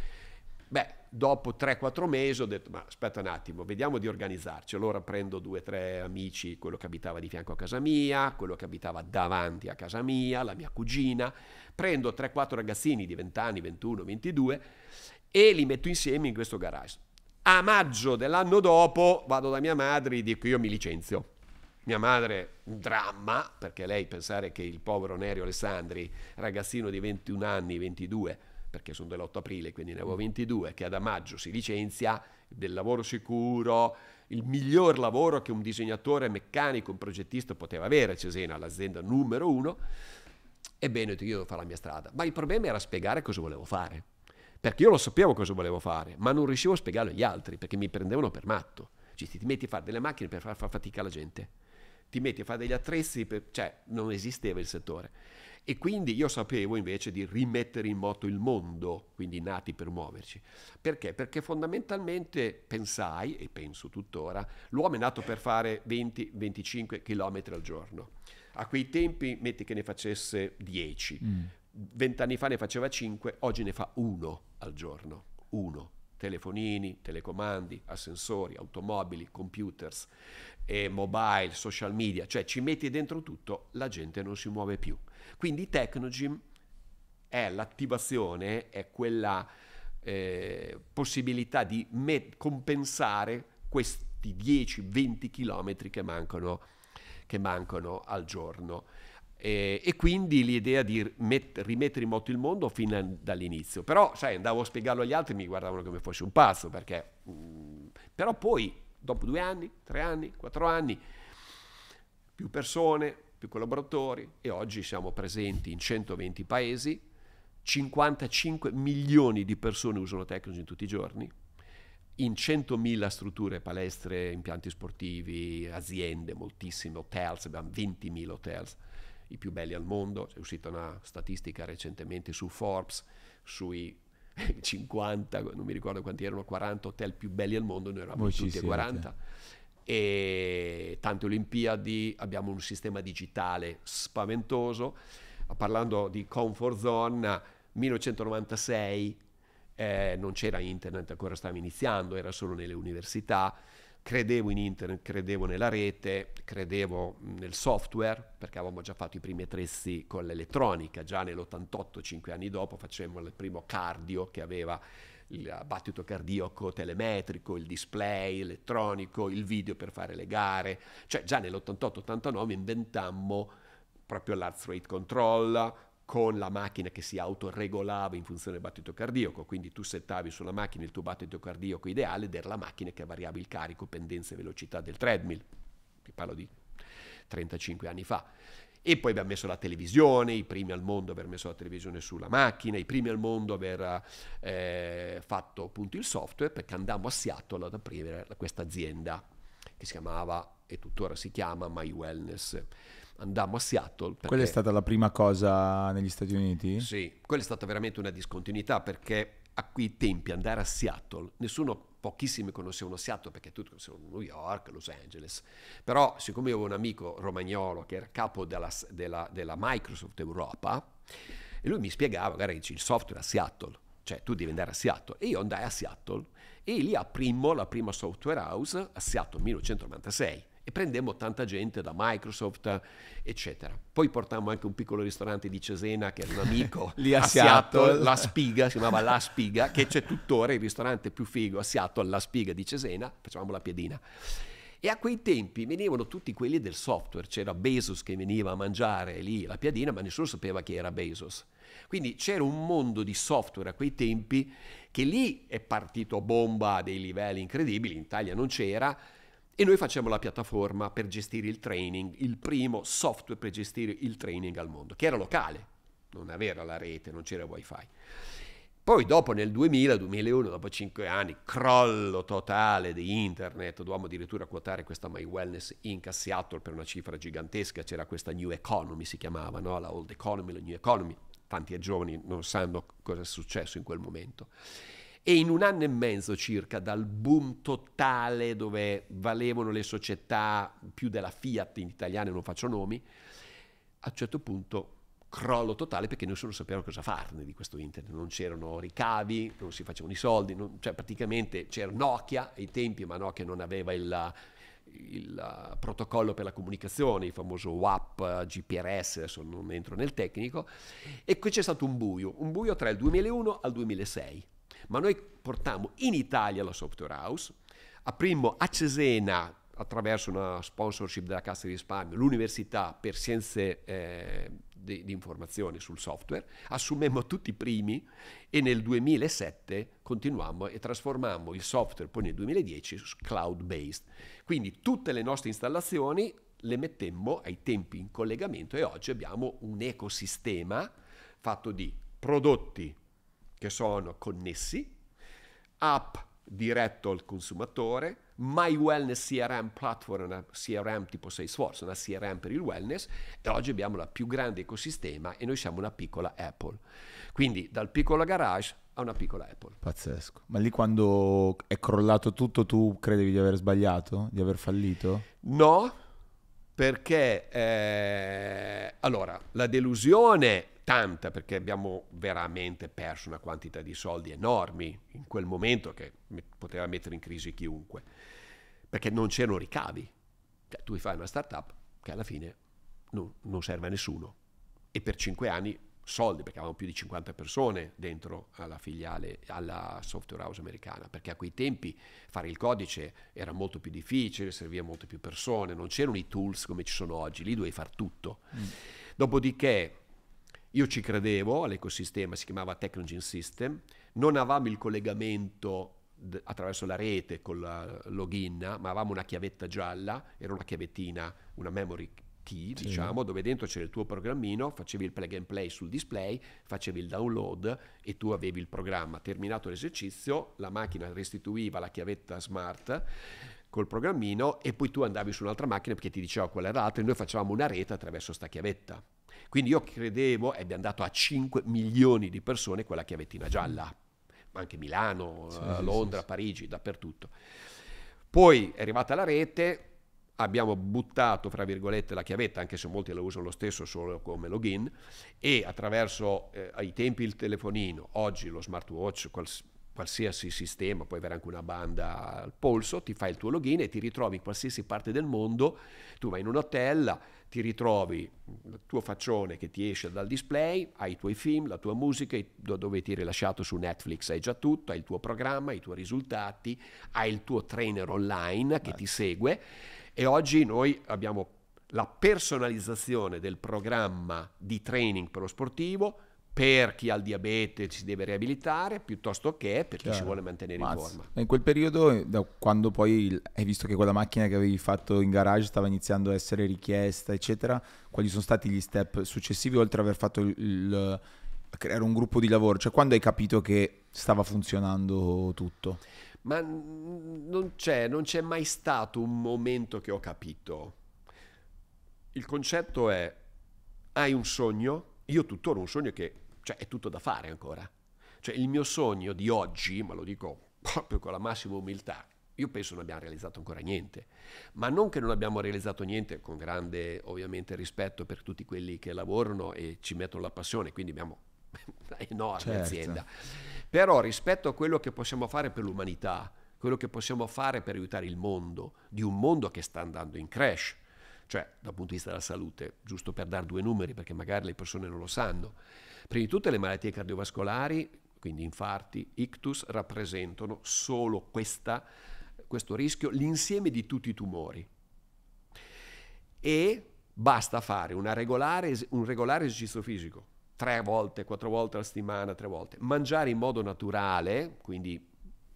Beh, dopo 3-4 mesi ho detto, ma aspetta un attimo, vediamo di organizzarci. Allora prendo due o tre amici, quello che abitava di fianco a casa mia, quello che abitava davanti a casa mia, la mia cugina, prendo 3-4 ragazzini di 20 anni, 21, 22 e li metto insieme in questo garage. A maggio dell'anno dopo vado da mia madre e dico io mi licenzio Mia madre, un dramma, perché lei pensare che il povero Nerio Alessandri, ragazzino di 21 anni, 22, perché sono dell'8 aprile, quindi ne avevo 22, che da maggio si licenzia, del lavoro sicuro, il miglior lavoro che un disegnatore meccanico, un progettista poteva avere, Cesena, l'azienda numero uno, ebbene io devo fare la mia strada. Ma il problema era spiegare cosa volevo fare, perché io lo sapevo cosa volevo fare, ma non riuscivo a spiegarlo agli altri, perché mi prendevano per matto. Cioè, ti metti a fare delle macchine per far, far fatica alla gente ti metti a fare degli attrezzi, per, cioè non esisteva il settore. E quindi io sapevo invece di rimettere in moto il mondo, quindi nati per muoverci. Perché? Perché fondamentalmente pensai, e penso tuttora, l'uomo è nato per fare 20-25 km al giorno. A quei tempi metti che ne facesse 10. Mm. Vent'anni fa ne faceva 5, oggi ne fa uno al giorno. Uno telefonini, telecomandi, assessori, automobili, computers, eh, mobile, social media, cioè ci metti dentro tutto, la gente non si muove più. Quindi Technogym è l'attivazione, è quella eh, possibilità di met- compensare questi 10-20 km che mancano, che mancano al giorno. E, e, quindi l'idea di met- rimettere in moto il mondo fin dall'inizio. Però, sai, andavo a spiegarlo agli altri e mi guardavano come fosse un pazzo, perché... Mh, mm, però poi, dopo due anni, tre anni, quattro anni, più persone, più collaboratori e oggi siamo presenti in 120 paesi, 55 milioni di persone usano Tecnology tutti i giorni, in 100.000 strutture, palestre, impianti sportivi, aziende, moltissime, hotels, abbiamo 20.000 hotels i più belli al mondo, è uscita una statistica recentemente su Forbes, sui 50, non mi ricordo quanti erano, 40 hotel più belli al mondo, noi eravamo Voi tutti a 40. E tante Olimpiadi, abbiamo un sistema digitale spaventoso. Parlando di comfort zone, 1996 eh, non c'era internet, ancora stava iniziando, era solo nelle università credevo in internet, credevo nella rete, credevo nel software, perché avevamo già fatto i primi attrezzi con l'elettronica, già nell'88, cinque anni dopo, facemmo il primo cardio che aveva il battito cardiaco telemetrico, il display elettronico, il video per fare le gare, cioè già nell'88-89 inventammo proprio l'heart rate control, con la macchina che si autoregolava in funzione del battito cardiaco, quindi tu settavi sulla macchina il tuo battito cardiaco ideale ed era la macchina che variava il carico, pendenza e velocità del treadmill. Ti parlo di 35 anni fa. E poi abbiamo messo la televisione, i primi al mondo aver messo la televisione sulla macchina, i primi al mondo aver eh, fatto appunto il software perché andammo a Seattle ad aprire questa azienda che si chiamava e tuttora si chiama My Wellness andammo a Seattle. Perché... Quella è stata la prima cosa negli Stati Uniti? Sì, quella è stata veramente una discontinuità perché a quei tempi andare a Seattle, nessuno, pochissimi conoscevano Seattle perché tutti conoscevano New York, Los Angeles, però siccome io avevo un amico romagnolo che era capo della, della, della Microsoft Europa, e lui mi spiegava, guarda, il software a Seattle, cioè tu devi andare a Seattle, e io andai a Seattle e lì aprimmo la prima software house a Seattle 1996 e prendemmo tanta gente da Microsoft, eccetera. Poi portammo anche un piccolo ristorante di Cesena che era un amico lì a, a Seattle, Seattle, La Spiga, si chiamava La Spiga, che c'è tuttora il ristorante più figo a Seattle, La Spiga di Cesena, facevamo la piedina. E a quei tempi venivano tutti quelli del software, c'era Bezos che veniva a mangiare lì la piadina, ma nessuno sapeva chi era Bezos. Quindi c'era un mondo di software a quei tempi che lì è partito a bomba a dei livelli incredibili, in Italia non c'era, e noi facciamo la piattaforma per gestire il training, il primo software per gestire il training al mondo, che era locale, non aveva la rete, non c'era wifi. Poi dopo nel 2000-2001, dopo cinque anni, crollo totale di internet, dovevamo addirittura quotare questa My Wellness Inc. a Seattle per una cifra gigantesca, c'era questa New Economy, si chiamava, no? la Old Economy, la New Economy, tanti giovani non sanno cosa è successo in quel momento e in un anno e mezzo circa dal boom totale dove valevano le società più della Fiat in italiano, non faccio nomi, a un certo punto crollo totale perché nessuno sapeva cosa farne di questo internet, non c'erano ricavi, non si facevano i soldi, non, cioè praticamente c'era Nokia ai tempi, ma Nokia non aveva il, il protocollo per la comunicazione, il famoso WAP, GPRS, adesso non entro nel tecnico, e qui c'è stato un buio, un buio tra il 2001 al 2006 ma noi portammo in Italia la software house, aprimmo a Cesena attraverso una sponsorship della Cassa di risparmio, l'Università per Scienze eh, di, di, Informazione sul software, assumemmo tutti i primi e nel 2007 continuammo e trasformammo il software poi nel 2010 su cloud based. Quindi tutte le nostre installazioni le mettemmo ai tempi in collegamento e oggi abbiamo un ecosistema fatto di prodotti che sono connessi, app diretto al consumatore, My Wellness CRM platform, una CRM tipo Salesforce, una CRM per il wellness e oggi abbiamo la più grande ecosistema e noi siamo una piccola Apple. Quindi dal piccolo garage a una piccola Apple. Pazzesco. Ma lì quando è crollato tutto tu credevi di aver sbagliato, di aver fallito? No, perché eh, allora la delusione tanta perché abbiamo veramente perso una quantità di soldi enormi in quel momento che poteva mettere in crisi chiunque, perché non c'erano ricavi. Cioè, tu fai una startup che alla fine non, non serve a nessuno e per cinque anni soldi perché avevamo più di 50 persone dentro alla filiale, alla software house americana, perché a quei tempi fare il codice era molto più difficile, serviva molte più persone, non c'erano i tools come ci sono oggi, lì dovevi fare tutto. Mm. Dopodiché io ci credevo all'ecosistema, si chiamava Technology System, non avevamo il collegamento attraverso la rete con la login, ma avevamo una chiavetta gialla, era una chiavettina, una memory key, sì. diciamo, dove dentro c'era il tuo programmino, facevi il plug and play sul display, facevi il download e tu avevi il programma. Terminato l'esercizio, la macchina restituiva la chiavetta smart col programmino e poi tu andavi su un'altra macchina perché ti diceva qual era l'altra e noi facevamo una rete attraverso sta chiavetta. Quindi io credevo, e abbiamo dato a 5 milioni di persone quella chiavettina gialla, ma anche Milano, sì, eh, Londra, sì, Parigi, dappertutto. Poi è arrivata la rete, abbiamo buttato, fra virgolette, la chiavetta, anche se molti la usano lo stesso solo come login, e attraverso eh, ai tempi il telefonino, oggi lo smartwatch, quals- qualsiasi sistema, puoi avere anche una banda al polso, ti fai il tuo login e ti ritrovi in qualsiasi parte del mondo, tu vai in un hotel, ti ritrovi il tuo faccione che ti esce dal display, hai i tuoi film, la tua musica, dove ti hai rilasciato su Netflix hai già tutto, hai il tuo programma, i tuoi risultati, hai il tuo trainer online che ti segue. E oggi noi abbiamo la personalizzazione del programma di training per lo sportivo per chi ha il diabete si deve riabilitare piuttosto che per Chiaro. chi si vuole mantenere Mazza. in forma. In quel periodo, da quando poi hai visto che quella macchina che avevi fatto in garage stava iniziando a essere richiesta, eccetera, quali sono stati gli step successivi oltre ad aver fatto il, il creare un gruppo di lavoro? Cioè quando hai capito che stava funzionando tutto? Ma non c'è, non c'è mai stato un momento che ho capito. Il concetto è, hai un sogno, io tuttora ho un sogno che cioè è tutto da fare ancora. Cioè il mio sogno di oggi, ma lo dico proprio con la massima umiltà, io penso non abbiamo realizzato ancora niente, ma non che non abbiamo realizzato niente, con grande ovviamente rispetto per tutti quelli che lavorano e ci mettono la passione, quindi abbiamo una enorme certo. azienda. Però rispetto a quello che possiamo fare per l'umanità, quello che possiamo fare per aiutare il mondo, di un mondo che sta andando in crash, cioè dal punto di vista della salute, giusto per dare due numeri perché magari le persone non lo sanno, Prima di tutto le malattie cardiovascolari, quindi infarti, ictus, rappresentano solo questa, questo rischio, l'insieme di tutti i tumori. E basta fare regolare, un regolare esercizio fisico, tre volte, quattro volte alla settimana, tre volte. Mangiare in modo naturale, quindi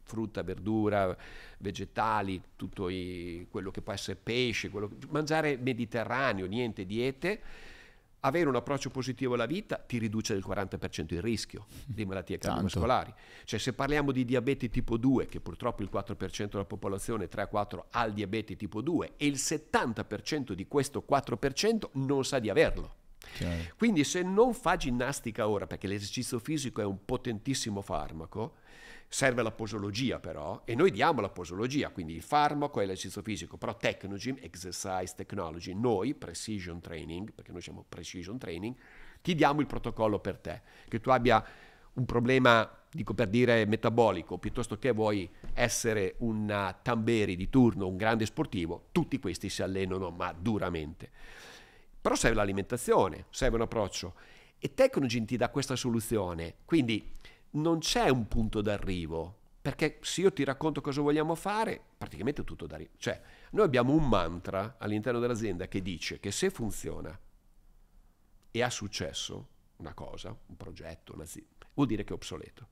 frutta, verdura, vegetali, tutto i, quello che può essere pesce, quello, mangiare mediterraneo, niente diete avere un approccio positivo alla vita ti riduce del 40% il rischio di malattie cardiovascolari. Cioè se parliamo di diabete tipo 2, che purtroppo il 4% della popolazione 3-4 ha il diabete tipo 2 e il 70% di questo 4% non sa di averlo. Okay. Quindi se non fa ginnastica ora, perché l'esercizio fisico è un potentissimo farmaco, serve la posologia però, e noi diamo la posologia, quindi il farmaco e l'esercizio fisico, però Technogy, Exercise Technology, noi, Precision Training, perché noi siamo Precision Training, ti diamo il protocollo per te, che tu abbia un problema, dico per dire, metabolico, piuttosto che vuoi essere un tamberi di turno, un grande sportivo, tutti questi si allenano, ma duramente. Però serve l'alimentazione, serve un approccio. E Technogen ti dà questa soluzione, quindi non c'è un punto d'arrivo, Perché se io ti racconto cosa vogliamo fare, praticamente tutto da... Cioè, noi abbiamo un mantra all'interno dell'azienda che dice che se funziona e ha successo una cosa, un progetto, vuol dire che è obsoleto.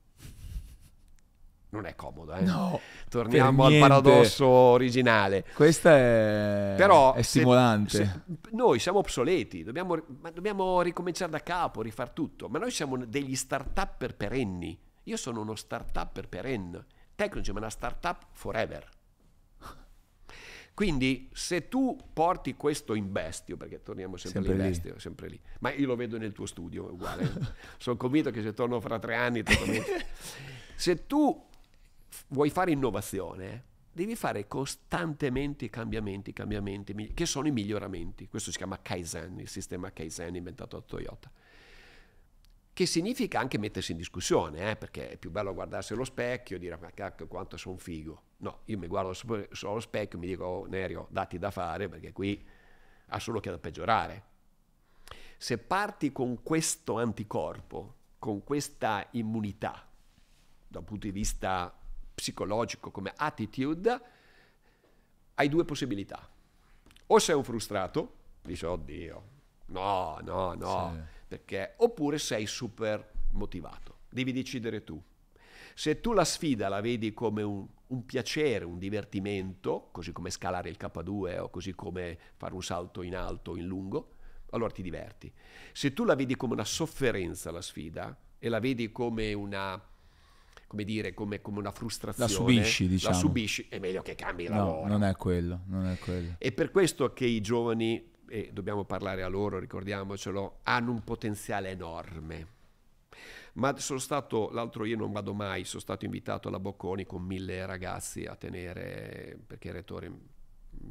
Non è comodo, eh? No, Torniamo al paradosso originale. Questa è, Però è stimolante. Se, se noi siamo obsoleti, dobbiamo, dobbiamo ricominciare da capo, rifar tutto. Ma noi siamo degli start-up perenni. Io sono uno start-up perenne. Technology è una start-up forever. Quindi se tu porti questo in bestio, perché torniamo sempre, sempre all'investio, sempre lì, ma io lo vedo nel tuo studio, è uguale. Sono convinto che se torno fra tre anni, se tu vuoi fare innovazione, devi fare costantemente cambiamenti, cambiamenti, che sono i miglioramenti. Questo si chiama Kaizen, il sistema Kaizen inventato da Toyota che significa anche mettersi in discussione, eh, perché è più bello guardarsi allo specchio e dire ma cacchio quanto sono figo. No, io mi guardo solo allo specchio e mi dico oh, Nerio, dati da fare perché qui ha solo che da peggiorare. Se parti con questo anticorpo, con questa immunità, da un punto di vista psicologico come attitude, hai due possibilità. O sei un frustrato, dici oddio, no, no, no. Sì perché, oppure sei super motivato. Devi decidere tu. Se tu la sfida la vedi come un, un, piacere, un divertimento, così come scalare il K2 o così come fare un salto in alto o in lungo, allora ti diverti. Se tu la vedi come una sofferenza la sfida e la vedi come una come dire, come, come, una frustrazione. La subisci, diciamo. La subisci, è meglio che cambi no, lavoro. Non è quello, non è quello. È per questo che i giovani e dobbiamo parlare a loro, ricordiamocelo, hanno un potenziale enorme. Ma sono stato, l'altro io non vado mai, sono stato invitato alla Bocconi con mille ragazzi a tenere, perché il rettore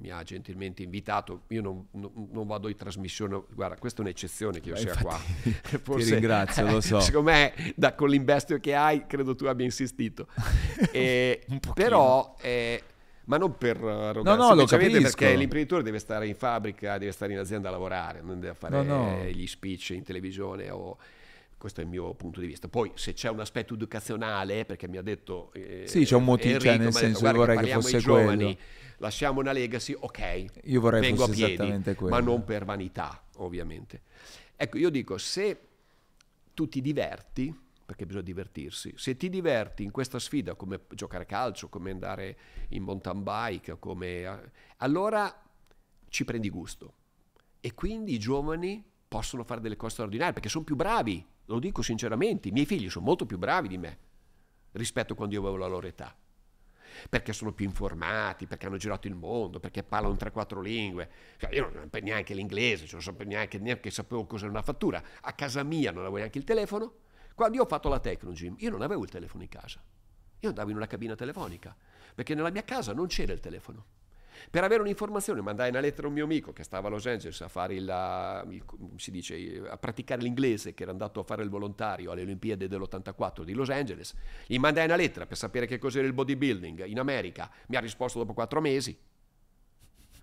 mi ha gentilmente invitato, io non, non, non, vado in trasmissione, guarda questa è un'eccezione che io Beh, sia qua. Forse, ti ringrazio, lo so. Secondo me, da, con l'investio che hai, credo tu abbia insistito. e, però eh, ma non per arroganza, no, no, semplicemente perché l'imprenditore deve stare in fabbrica, deve stare in azienda a lavorare, non deve fare no, no. gli speech in televisione o questo è il mio punto di vista. Poi se c'è un aspetto educazionale, perché mi ha detto... Eh, sì, c'è un motivo, cioè, nel senso detto, vorrei che, che fosse giovani, quello. Lasciamo una legacy, ok, io vorrei vengo a piedi, ma non per vanità, ovviamente. Ecco, io dico, se tu ti diverti, perché bisogna divertirsi. Se ti diverti in questa sfida, come giocare a calcio, come andare in mountain bike, come... Allora ci prendi gusto. E quindi i giovani possono fare delle cose straordinarie perché sono più bravi, lo dico sinceramente, i miei figli sono molto più bravi di me rispetto a quando io avevo la loro età. Perché sono più informati, perché hanno girato il mondo, perché parlano 3-4 lingue. Cioè, io non sapevo neanche l'inglese, cioè non sapevo neanche, neanche sapevo cos'era una fattura. A casa mia non avevo neanche il telefono quando io ho fatto la Tecnogym, io non avevo il telefono in casa. Io andavo in una cabina telefonica, perché nella mia casa non c'era il telefono. Per avere un'informazione mandai una lettera a un mio amico che stava a Los Angeles a fare il, il dice, a praticare l'inglese, che era andato a fare il volontario alle Olimpiadi dell'84 di Los Angeles. Gli mandai una lettera per sapere che cos'era il bodybuilding in America. Mi ha risposto dopo quattro mesi.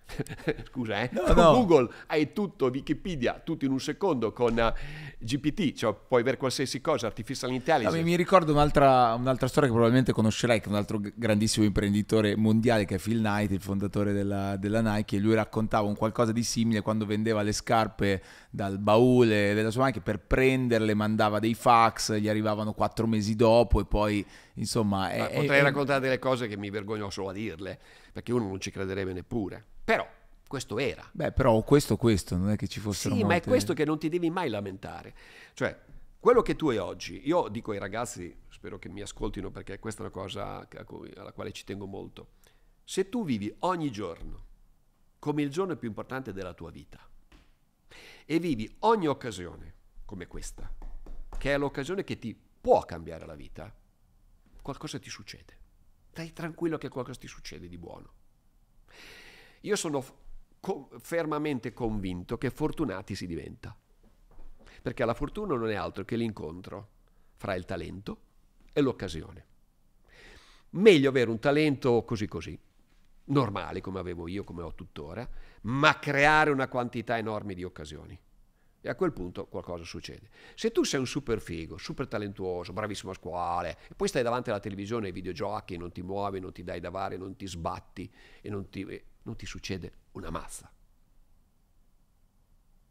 Scusa, eh? No, no. Google hai tutto, Wikipedia, tutto in un secondo con uh, GPT, cioè puoi avere qualsiasi cosa, artificial intelligence. No, mi ricordo un'altra, un'altra, storia che probabilmente conoscerai, che è un altro grandissimo imprenditore mondiale che è Phil Knight, il fondatore della, della Nike, e lui raccontava un qualcosa di simile quando vendeva le scarpe dal baule della sua macchina, per prenderle mandava dei fax, gli arrivavano quattro mesi dopo e poi insomma... È, potrei è, raccontare delle cose che mi vergogno solo a dirle, perché uno non ci crederebbe neppure. Però questo era. Beh, però questo, questo, non è che ci fossero Sì, molte... ma è questo che non ti devi mai lamentare. Cioè, quello che tu hai oggi, io dico ai ragazzi, spero che mi ascoltino perché questa è una cosa alla quale ci tengo molto. Se tu vivi ogni giorno come il giorno più importante della tua vita e vivi ogni occasione come questa, che è l'occasione che ti può cambiare la vita, qualcosa ti succede. Stai tranquillo che qualcosa ti succede di buono. Io sono co- fermamente convinto che fortunati si diventa. Perché la fortuna non è altro che l'incontro fra il talento e l'occasione. Meglio avere un talento così così, normale come avevo io, come ho tuttora, ma creare una quantità enorme di occasioni. E a quel punto qualcosa succede. Se tu sei un super figo, super talentuoso, bravissimo a scuola, e poi stai davanti alla televisione ai videogiochi, non ti muovi, non ti dai da fare, non ti sbatti e non ti, non ti succede una mazza.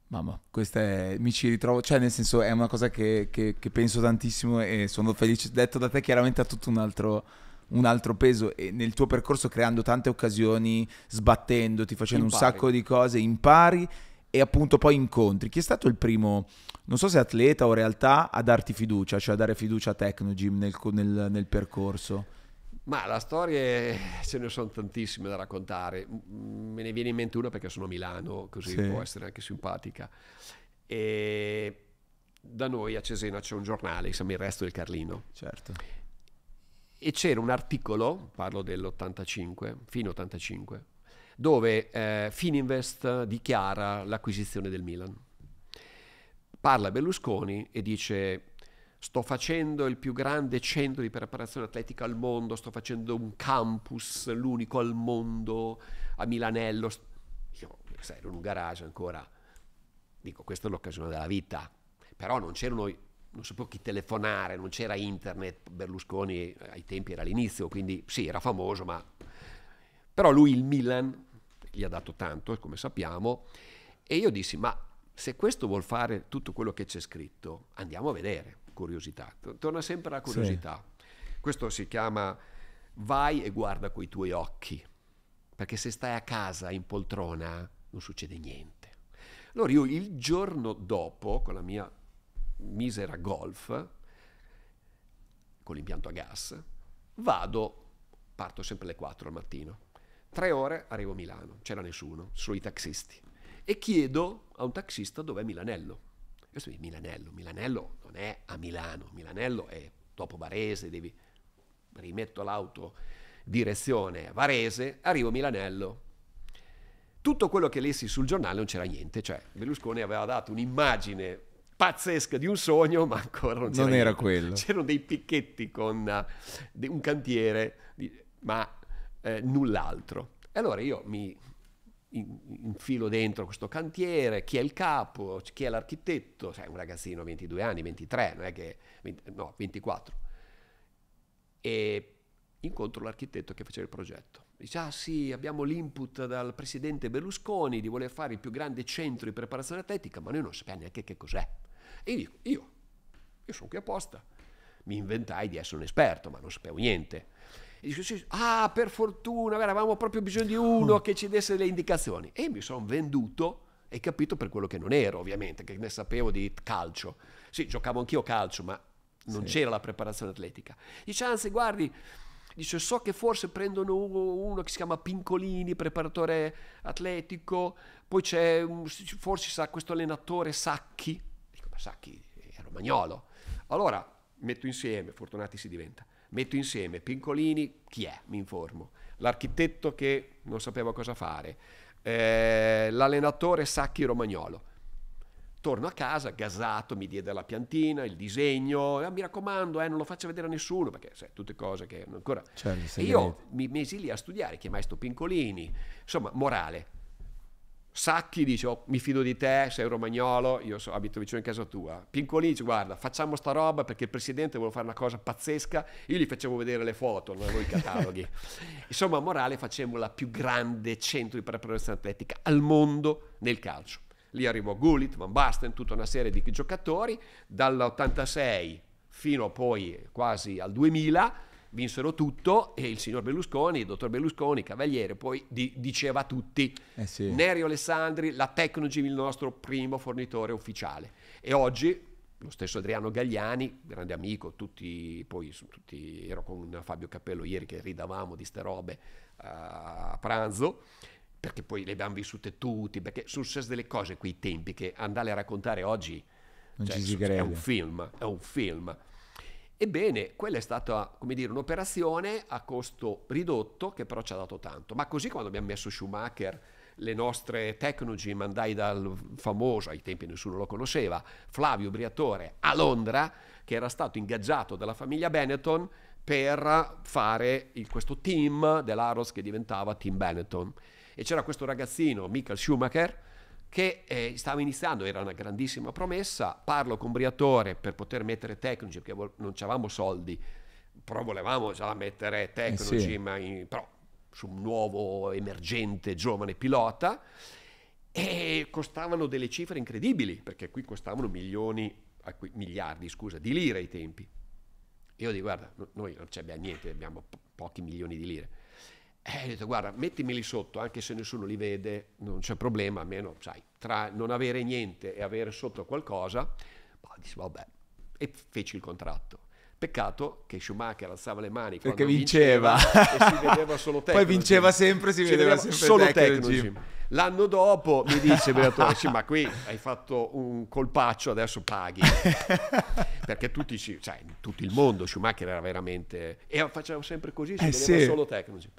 Mamma, questa è, mi ci ritrovo, cioè nel senso è una cosa che, che, che penso tantissimo e sono felice, detto da te chiaramente ha tutto un altro, un altro peso e nel tuo percorso creando tante occasioni, sbattendoti, facendo impari. un sacco di cose, impari e appunto poi incontri. Chi è stato il primo, non so se atleta o realtà, a darti fiducia, cioè a dare fiducia a Tecnogym nel, nel, nel percorso? Ma la storia ce ne sono tantissime da raccontare. Me ne viene in mente una perché sono a Milano, così sì. può essere anche simpatica. E da noi a Cesena c'è un giornale, siamo il resto del Carlino. Certo. E c'era un articolo, parlo dell'85, fine 85, dove eh, Fininvest dichiara l'acquisizione del Milan. Parla Berlusconi e dice sto facendo il più grande centro di preparazione atletica al mondo, sto facendo un campus, l'unico al mondo a Milanello. Io sai, ero in un garage ancora, dico questa è l'occasione della vita, però non c'erano, non sapevo chi telefonare, non c'era internet, Berlusconi ai tempi era l'inizio, quindi sì, era famoso, ma... Però lui il Milan gli ha dato tanto, come sappiamo, e io dissi, ma se questo vuol fare tutto quello che c'è scritto, andiamo a vedere curiosità. Torna sempre la curiosità. Sì. Questo si chiama vai e guarda coi tuoi occhi, perché se stai a casa in poltrona non succede niente. Allora io il giorno dopo, con la mia misera golf, con l'impianto a gas, vado, parto sempre alle 4 al mattino, tre ore arrivo a Milano, c'era nessuno, solo i taxisti, e chiedo a un taxista dov'è Milanello. Questo è Milanello. Milanello non è a Milano, Milanello è dopo Varese, devi rimetto l'auto direzione Varese, arrivo a Milanello. Tutto quello che lessi sul giornale non c'era niente, cioè Berlusconi aveva dato un'immagine pazzesca di un sogno, ma ancora non c'era Non era niente. quello. C'erano dei picchetti con uh, un cantiere, ma eh, null'altro. E allora io mi infilo dentro questo cantiere, chi è il capo, chi è l'architetto, sai, un ragazzino 22 anni, 23, non è che, no, 24. E incontro l'architetto che faceva il progetto. Dice, ah sì, abbiamo l'input dal presidente Berlusconi di voler fare il più grande centro di preparazione atletica, ma noi non sappiamo neanche che cos'è. E io dico, io, io sono qui apposta. Mi inventai di essere un esperto, ma non sapevo niente. E dice, sì, ah, per fortuna, avevamo proprio bisogno di uno che ci desse delle indicazioni. E mi sono venduto e capito per quello che non ero, ovviamente, che ne sapevo di calcio. Sì, giocavo anch'io calcio, ma non sì. c'era la preparazione atletica. Dice, anzi, guardi, dice, so che forse prendono uno, che si chiama Pincolini, preparatore atletico, poi c'è, forse sa questo allenatore Sacchi. Dico, ma Sacchi è romagnolo. Allora, metto insieme, fortunati si diventa metto insieme Pincolini, chi è? Mi informo. L'architetto che non sapeva cosa fare, eh, l'allenatore Sacchi Romagnolo. Torno a casa, gasato, mi diede la piantina, il disegno, eh, mi raccomando, eh, non lo faccia vedere a nessuno, perché sai, tutte cose che ancora... Certo, io mi mesi lì a studiare, chiamai sto Pincolini, insomma, morale, Sacchi dice, oh, mi fido di te, sei romagnolo, io so, abito vicino in casa tua. Pincolini dice, guarda, facciamo sta roba perché il presidente vuole fare una cosa pazzesca. Io gli facevo vedere le foto, non avevo i cataloghi. Insomma, a Morale facemmo la più grande centro di preparazione atletica al mondo nel calcio. Lì arrivò Gullit, Van Basten, tutta una serie di giocatori, dall'86 fino poi quasi al 2000 vinsero tutto e il signor Berlusconi, il dottor Berlusconi, Cavaliere, poi di, diceva a tutti, eh sì. Nerio Alessandri, la Tecnogym il nostro primo fornitore ufficiale. E oggi lo stesso Adriano Gagliani, grande amico, tutti, poi tutti, ero con Fabio Cappello ieri che ridavamo di ste robe a pranzo, perché poi le abbiamo vissute tutti, perché sono successe delle cose quei tempi che andare a raccontare oggi cioè, è un film, è un film. Ebbene, quella è stata, come dire, un'operazione a costo ridotto che però ci ha dato tanto. Ma così quando abbiamo messo Schumacher, le nostre Technology mandai dal famoso, ai tempi nessuno lo conosceva, Flavio Briatore a Londra, che era stato ingaggiato dalla famiglia Benetton per fare il, questo team dell'Aros che diventava Team Benetton. E c'era questo ragazzino, Michael Schumacher, che eh, stava iniziando, era una grandissima promessa, parlo con Briatore per poter mettere tecnici, perché non avevamo soldi, però volevamo già mettere tecnici, eh sì. in, però su un nuovo emergente giovane pilota, e costavano delle cifre incredibili, perché qui costavano milioni, miliardi scusa, di lire ai tempi. Io dico, guarda, noi non abbiamo niente, abbiamo po- pochi milioni di lire. E ho detto, guarda, mettimeli sotto, anche se nessuno li vede, non c'è problema, almeno, sai, tra non avere niente e avere sotto qualcosa, ma dici, vabbè, e feci il contratto. Peccato che Schumacher alzava le mani perché vinceva. vinceva e si vedeva solo tecnici. Poi vinceva sempre, si, si vedeva, vedeva sempre solo tecnici. L'anno dopo mi dice sì, ma qui hai fatto un colpaccio, adesso paghi. Perché tutti, cioè, tutto il mondo Schumacher era veramente... E faceva sempre così, si eh, vedeva sì. solo tecnici.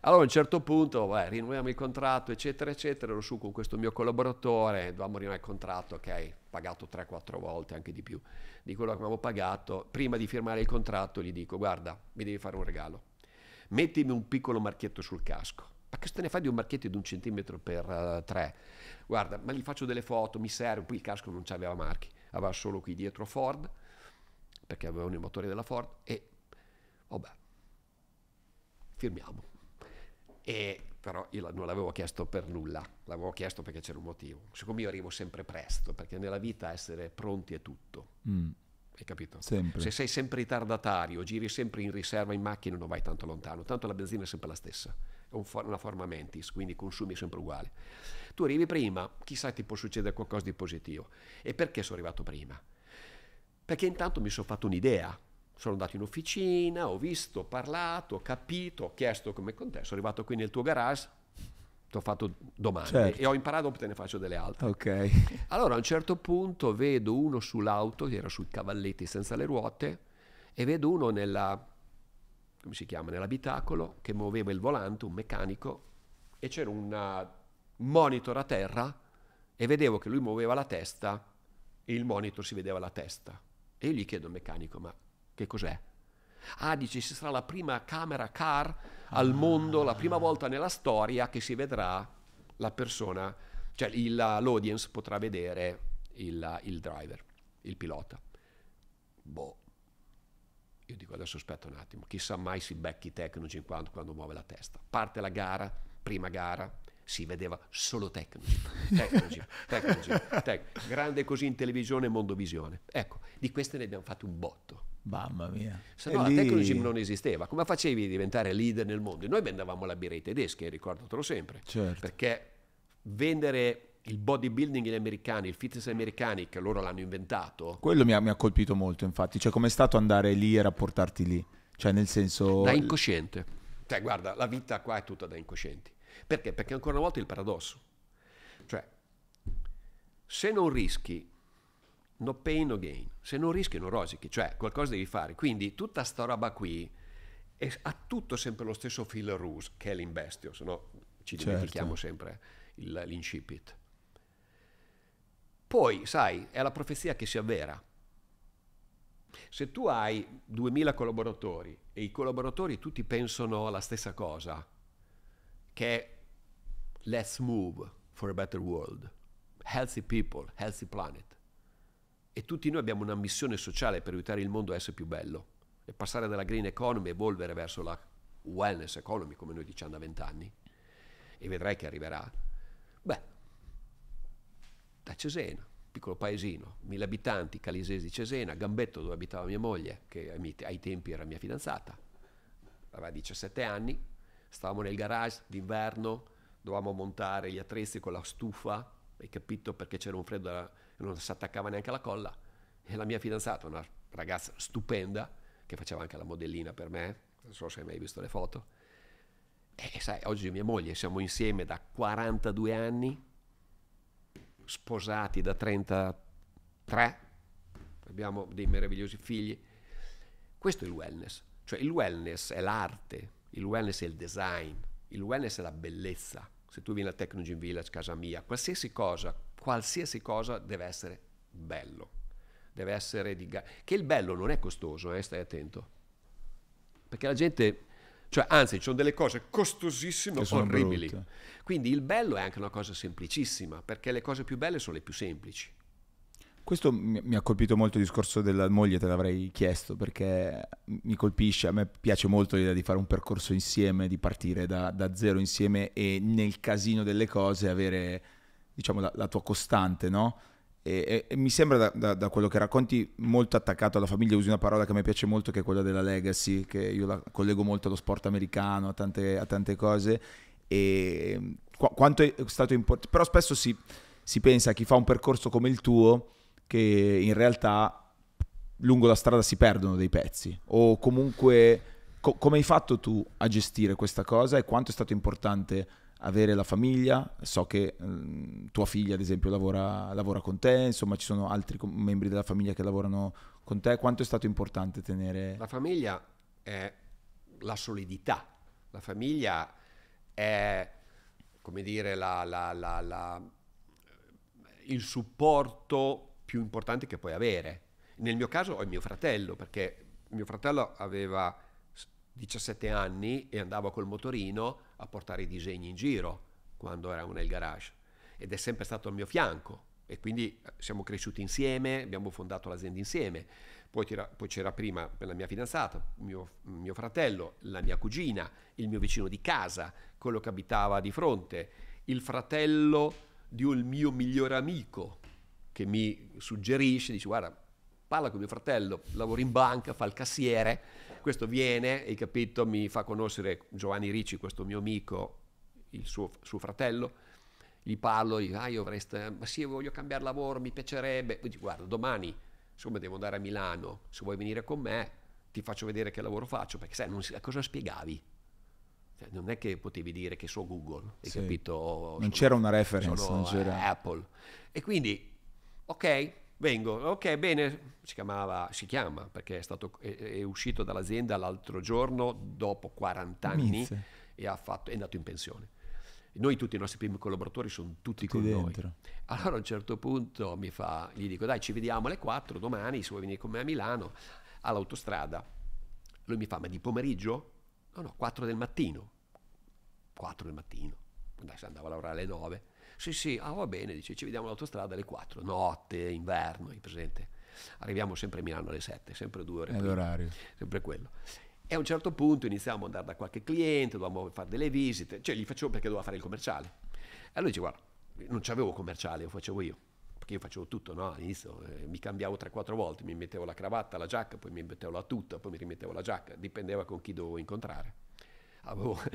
Allora a un certo punto, beh, rinnoviamo il contratto, eccetera, eccetera, ero su con questo mio collaboratore, dovevamo rinnovare il contratto, ok, pagato 3-4 volte, anche di più, di quello che avevamo pagato. Prima di firmare il contratto gli dico, guarda, mi devi fare un regalo, mettimi un piccolo marchietto sul casco ma che te ne fai di un marchietto di un centimetro per uh, tre? Guarda, ma gli faccio delle foto, mi serve. Poi il casco non aveva marchi, aveva solo qui dietro Ford, perché avevano i motori della Ford. E vabbè, firmiamo. E però io non l'avevo chiesto per nulla, l'avevo chiesto perché c'era un motivo. Siccome io arrivo sempre presto, perché nella vita essere pronti è tutto. Mm. Hai capito? Sempre. Se sei sempre ritardatario, giri sempre in riserva in macchina, non vai tanto lontano. Tanto la benzina è sempre la stessa una forma mentis, quindi consumi sempre uguali. Tu arrivi prima, chissà ti può succedere qualcosa di positivo. E perché sono arrivato prima? Perché intanto mi sono fatto un'idea. Sono andato in officina, ho visto, ho parlato, ho capito, ho chiesto come con te. Sono arrivato qui nel tuo garage, ti ho fatto domande certo. e ho imparato, dopo te ne faccio delle altre. Ok. Allora a un certo punto vedo uno sull'auto, che era sui cavalletti senza le ruote, e vedo uno nella come si chiama, nell'abitacolo che muoveva il volante, un meccanico, e c'era un monitor a terra e vedevo che lui muoveva la testa e il monitor si vedeva la testa. E io gli chiedo al meccanico, ma che cos'è? Ah, dice, ci sarà la prima camera car al mondo, la prima volta nella storia che si vedrà la persona, cioè il, l'audience potrà vedere il, il driver, il pilota. Boh, io dico adesso aspetta un attimo, chissà mai si becchi Tecnogen quando, quando muove la testa. Parte la gara, prima gara, si vedeva solo Tecnogen, Tecnogen, Tecnogen, tec- grande così in televisione e mondovisione. Ecco, di queste ne abbiamo fatto un botto. Mamma mia. Se no, lì... la Tecnogen non esisteva. Come facevi a diventare leader nel mondo? Noi vendevamo la birra ai tedeschi, ricordatelo sempre. Certo. Perché vendere il bodybuilding in americani, il fitness americani che loro l'hanno inventato. Quello mi ha, mi ha colpito molto, infatti. Cioè, com'è stato andare lì e rapportarti lì? Cioè, nel senso... Da incosciente. Cioè, guarda, la vita qua è tutta da incoscienti. Perché? Perché ancora una volta il paradosso. Cioè, se non rischi, no pain, no gain. Se non rischi, non rosichi. Cioè, qualcosa devi fare. Quindi, tutta sta roba qui è, ha tutto sempre lo stesso fil rouge, che è l'investio, se no ci certo. dimentichiamo sempre il, l'incipit. Poi, sai, è la profezia che si avvera. Se tu hai 2000 collaboratori e i collaboratori tutti pensano la stessa cosa, che è let's move for a better world, healthy people, healthy planet, e tutti noi abbiamo una missione sociale per aiutare il mondo a essere più bello e passare dalla green economy e evolvere verso la wellness economy, come noi diciamo da vent'anni, e vedrai che arriverà, beh, da Cesena, piccolo paesino, mille abitanti, Calisesi Cesena, Gambetto dove abitava mia moglie, che ai tempi era mia fidanzata, aveva 17 anni, stavamo nel garage d'inverno, dovevamo montare gli attrezzi con la stufa, hai capito perché c'era un freddo non si attaccava neanche alla colla, e la mia fidanzata, una ragazza stupenda, che faceva anche la modellina per me, non so se hai mai visto le foto, e sai, oggi mia moglie siamo insieme da 42 anni, sposati da 33, abbiamo dei meravigliosi figli. Questo è il wellness, cioè il wellness è l'arte, il wellness è il design, il wellness è la bellezza. Se tu vieni al Technology Village, casa mia, qualsiasi cosa, qualsiasi cosa deve essere bello, deve essere di... Ga- che il bello non è costoso, eh, stai attento, perché la gente Cioè, anzi, ci sono delle cose costosissime, orribili. Brutte. Quindi il bello è anche una cosa semplicissima, perché le cose più belle sono le più semplici. Questo mi ha colpito molto il discorso della moglie, te l'avrei chiesto, perché mi colpisce, a me piace molto l'idea di fare un percorso insieme, di partire da, da zero insieme e nel casino delle cose avere, diciamo, la, la tua costante, no? E, e, e, mi sembra da, da, da, quello che racconti molto attaccato alla famiglia, usi una parola che a me piace molto che è quella della legacy, che io la collego molto allo sport americano, a tante, a tante cose. E qu- quanto è stato importante, però spesso si, si pensa a chi fa un percorso come il tuo che in realtà lungo la strada si perdono dei pezzi. O comunque co- come hai fatto tu a gestire questa cosa e quanto è stato importante avere la famiglia, so che eh, tua figlia ad esempio lavora, lavora, con te, insomma ci sono altri com- membri della famiglia che lavorano con te, quanto è stato importante tenere... La famiglia è la solidità, la famiglia è come dire la, la, la, il supporto più importante che puoi avere. Nel mio caso ho il mio fratello, perché mio fratello aveva 17 anni e andava col motorino a portare i disegni in giro quando eravamo nel garage ed è sempre stato al mio fianco e quindi eh, siamo cresciuti insieme, abbiamo fondato l'azienda insieme. Poi c'era, poi c'era prima la mia fidanzata, mio, mio fratello, la mia cugina, il mio vicino di casa, quello che abitava di fronte, il fratello di un mio migliore amico che mi suggerisce, dice guarda, parla con mio fratello, lavora in banca, fa il cassiere, questo viene, hai capito, mi fa conoscere Giovanni Ricci, questo mio amico, il suo, suo fratello, gli parlo, gli dico, ah io avrei, ma sì, voglio cambiare lavoro, mi piacerebbe, Poi dico, guarda, domani, insomma, devo andare a Milano, se vuoi venire con me, ti faccio vedere che lavoro faccio, perché sai, non, cosa spiegavi? Cioè, non è che potevi dire che so Google, hai sì. capito? Non c'era una reference, non c'era... Apple. E quindi, ok, vengo, ok, bene, si, chiamava, si chiama perché è, stato, è, è, uscito dall'azienda l'altro giorno dopo 40 anni e fatto, è andato in pensione. Noi tutti i nostri primi collaboratori sono tutti, tutti con dentro. noi. Allora a un certo punto mi fa, gli dico dai ci vediamo alle 4 domani se vuoi venire con me a Milano all'autostrada. Lui mi fa ma di pomeriggio? No no 4 del mattino. 4 del mattino. Andavo a lavorare alle 9. Sì, sì, ah, va bene, dice, ci vediamo all'autostrada alle 4, notte, inverno, hai presente? Arriviamo sempre a Milano alle 7, sempre due ore. È l'orario. Sempre quello. E a un certo punto iniziamo ad andare da qualche cliente, dovevamo fare delle visite, cioè gli facevo perché doveva fare il commerciale. E allora dice, guarda, non c'avevo commerciale, lo facevo io, perché io facevo tutto, no? All'inizio eh, mi cambiavo 3-4 volte, mi mettevo la cravatta, la giacca, poi mi mettevo la tuta, poi mi rimettevo la giacca, dipendeva con chi dovevo incontrare. Avevo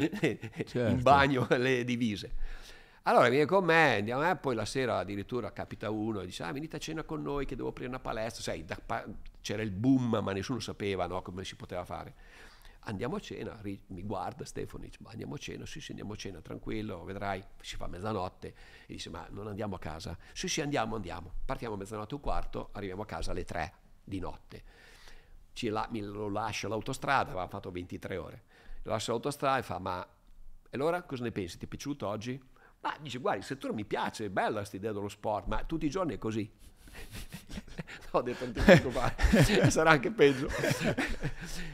certo. in bagno le divise. Allora viene con me, andiamo, eh, poi la sera addirittura capita uno e dice, ah venite a cena con noi che devo aprire una palestra, sai, da, c'era il boom ma nessuno sapeva no, come si poteva fare. Andiamo a cena, mi guarda Stefano dice, ma andiamo a cena, sì sì andiamo a cena, tranquillo, vedrai, si fa mezzanotte e dice, ma non andiamo a casa? Sì sì andiamo, andiamo, partiamo a mezzanotte e un quarto, arriviamo a casa alle tre di notte. La, mi lo lascia l'autostrada, aveva fatto 23 ore, lo lascia l'autostrada e fa, ma e allora cosa ne pensi? Ti è piaciuto oggi? Ma dice, guarda, il settore mi piace, è bella questa idea dello sport, ma tutti i giorni è così. ho detto, non ti preoccupare, sarà anche peggio.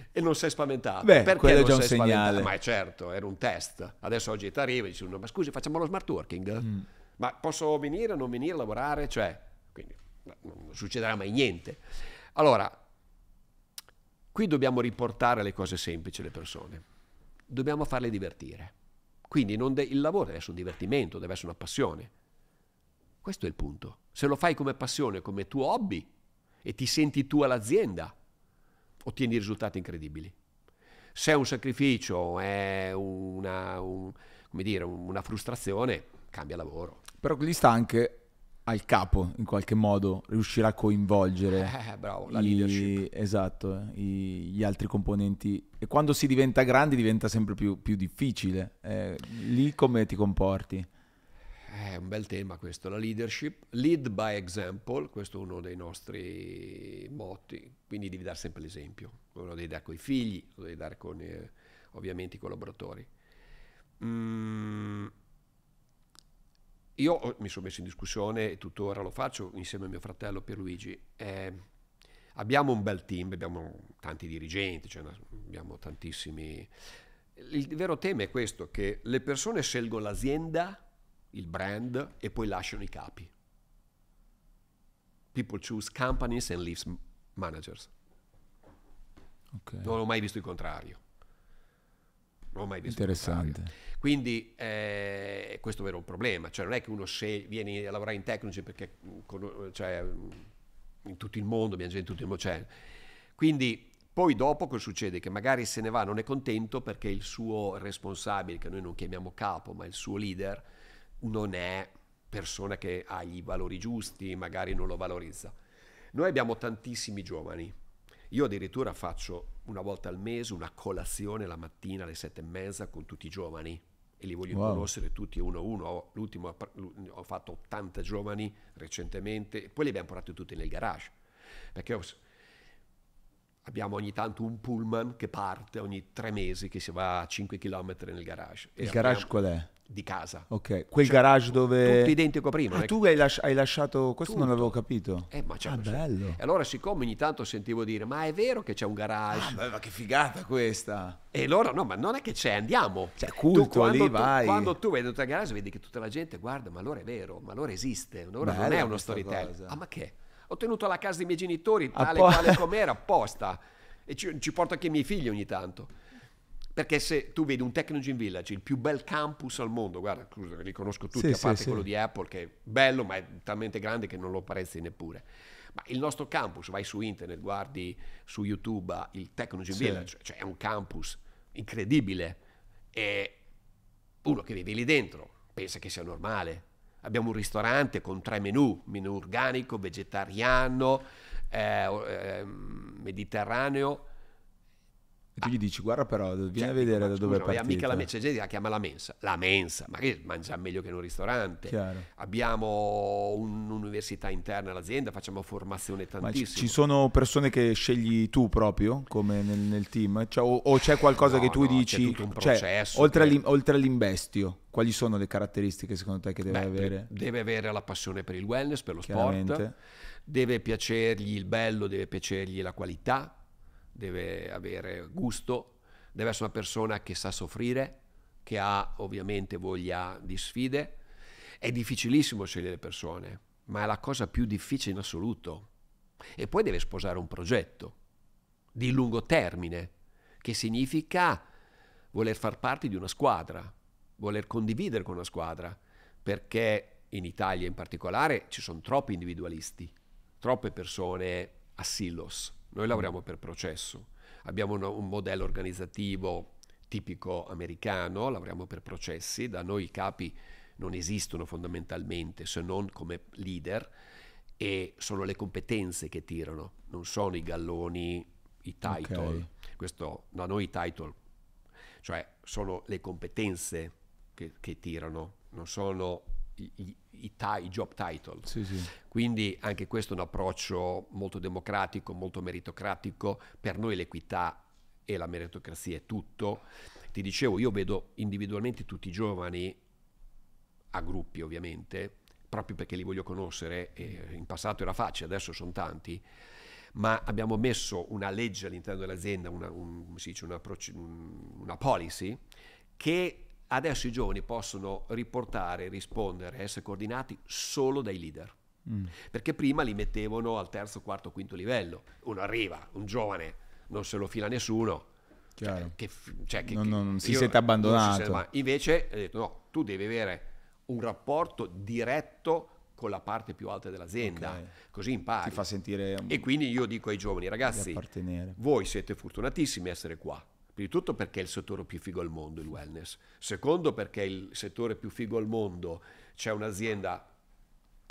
e non sei spaventato. Beh, Perché non è già un segnale. Ma è certo, era un test. Adesso oggi ti arriva e dici, ma scusi, facciamo lo smart working? Mm. Ma posso venire o non venire a lavorare? Cioè, quindi non succederà mai niente. Allora, qui dobbiamo riportare le cose semplici alle persone. Dobbiamo farle divertire. Quindi de- il lavoro deve essere un divertimento, deve essere una passione. Questo è il punto. Se lo fai come passione, come tuo hobby, e ti senti tu all'azienda, ottieni risultati incredibili. Se è un sacrificio, è una, un, dire, una frustrazione, cambia lavoro. Però lì sta anche al capo in qualche modo riuscirà a coinvolgere eh, bravo, la i, esatto, i, gli altri componenti. E quando si diventa grandi diventa sempre più, più difficile. Eh, lì come ti comporti? È un bel tema questo, la leadership, lead by example, questo è uno dei nostri motti, quindi devi dare sempre l'esempio, lo devi dare con i figli, lo devi dare con eh, ovviamente i collaboratori. Mm, io mi sono messo in discussione e tuttora lo faccio insieme a mio fratello Pierluigi. Eh, abbiamo un bel team, abbiamo tanti dirigenti, cioè abbiamo tantissimi. il vero tema è questo, che le persone scelgono l'azienda, il brand e poi lasciano i capi. People choose companies and leaves managers. Okay. Non ho mai visto il contrario. Non ho mai visto Interessante. Quindi eh, questo è vero un problema, cioè non è che uno sceglie, viene a lavorare in technology perché cioè, in tutto il mondo, abbiamo gente in tutto il mondo, cioè, quindi poi dopo cosa succede? Che magari se ne va, non è contento perché il suo responsabile, che noi non chiamiamo capo, ma il suo leader, non è persona che ha i valori giusti, magari non lo valorizza. Noi abbiamo tantissimi giovani. Io addirittura faccio una volta al mese una colazione la mattina alle sette e mezza con tutti i giovani e li voglio wow. conoscere tutti uno a uno. L'ultimo ho fatto 80 giovani recentemente, e poi li abbiamo portati tutti nel garage. Perché abbiamo ogni tanto un pullman che parte ogni tre mesi, che si va a 5 km nel garage. Il garage qual è? Di casa. Ok, quel cioè, garage dove... Tutto identico prima. Ah, tu hai, lasci- hai, lasciato... Questo tutto. non l'avevo capito. Eh, ma ah, bello. E allora siccome ogni tanto sentivo dire, ma è vero che c'è un garage? Ah, ma che figata questa. E allora, no, ma non è che c'è, andiamo. C'è culto tu, lì, tu, vai. Quando tu dentro il garage vedi che tutta la gente guarda, ma allora è vero, ma allora esiste, allora Bella non è uno storytelling. Ah, ma che? Ho tenuto alla casa dei miei genitori, tale po- quale com'era, apposta e ci, ci porto anche i miei figli ogni tanto. Perché se tu vedi un Technology Village, il più bel campus al mondo, guarda, scusa, li conosco tutti, sì, a parte sì, quello sì. di Apple, che è bello, ma è talmente grande che non lo apprezzi neppure. Ma il nostro campus, vai su internet, guardi su YouTube il Technology Village, cioè è un campus incredibile. E uno che vive lì dentro pensa che sia normale. Abbiamo un ristorante con tre menù, menù organico, vegetariano, eh, eh, mediterraneo. E tu gli dici, guarda però, vieni cioè, a vedere da dove è partita. mica la mensa, gente la chiama la mensa. La mensa, magari mangia meglio che in un ristorante. Chiaro. Abbiamo un'università interna all'azienda, facciamo formazione tantissimo. ci sono persone che scegli tu proprio, come nel, nel team? Cioè, o, o, c'è qualcosa no, che tu no, dici, cioè, oltre, che... oltre all'imbestio, quali sono le caratteristiche secondo te che deve Beh, avere? Deve avere la passione per il wellness, per lo sport deve piacergli il bello, deve piacergli la qualità, deve avere gusto, deve essere una persona che sa soffrire, che ha ovviamente voglia di sfide. È difficilissimo scegliere persone, ma è la cosa più difficile in assoluto. E poi deve sposare un progetto di lungo termine, che significa voler far parte di una squadra, voler condividere con una squadra, perché in Italia in particolare ci sono troppi individualisti troppe persone a silos. Noi lavoriamo per processo, abbiamo un, un modello organizzativo tipico americano, lavoriamo per processi, da noi i capi non esistono fondamentalmente se non come leader e sono le competenze che tirano, non sono i galloni, i title. Okay. Questo, da noi i title, cioè sono le competenze che, che tirano, non sono i, i, i, job title. Sì, sì. Quindi anche questo è un approccio molto democratico, molto meritocratico. Per noi l'equità e la meritocrazia è tutto. Ti dicevo, io vedo individualmente tutti i giovani, a gruppi ovviamente, proprio perché li voglio conoscere, in passato era facile, adesso sono tanti, ma abbiamo messo una legge all'interno dell'azienda, una, un, dice, una, una policy, che Adesso i giovani possono riportare, rispondere, essere coordinati solo dai leader. Mm. Perché prima li mettevano al terzo, quarto, quinto livello. Uno arriva, un giovane, non se lo fila nessuno. Cioè, che, cioè, che, non, non, si sente abbandonato. Si invece, ha detto, no, tu devi avere un rapporto diretto con la parte più alta dell'azienda, okay. così impari. Ti fa sentire... E quindi io dico ai giovani, ragazzi, voi siete fortunatissimi a essere qua Prima di tutto perché è il settore più figo al mondo il wellness. Secondo perché è il settore più figo al mondo c'è un'azienda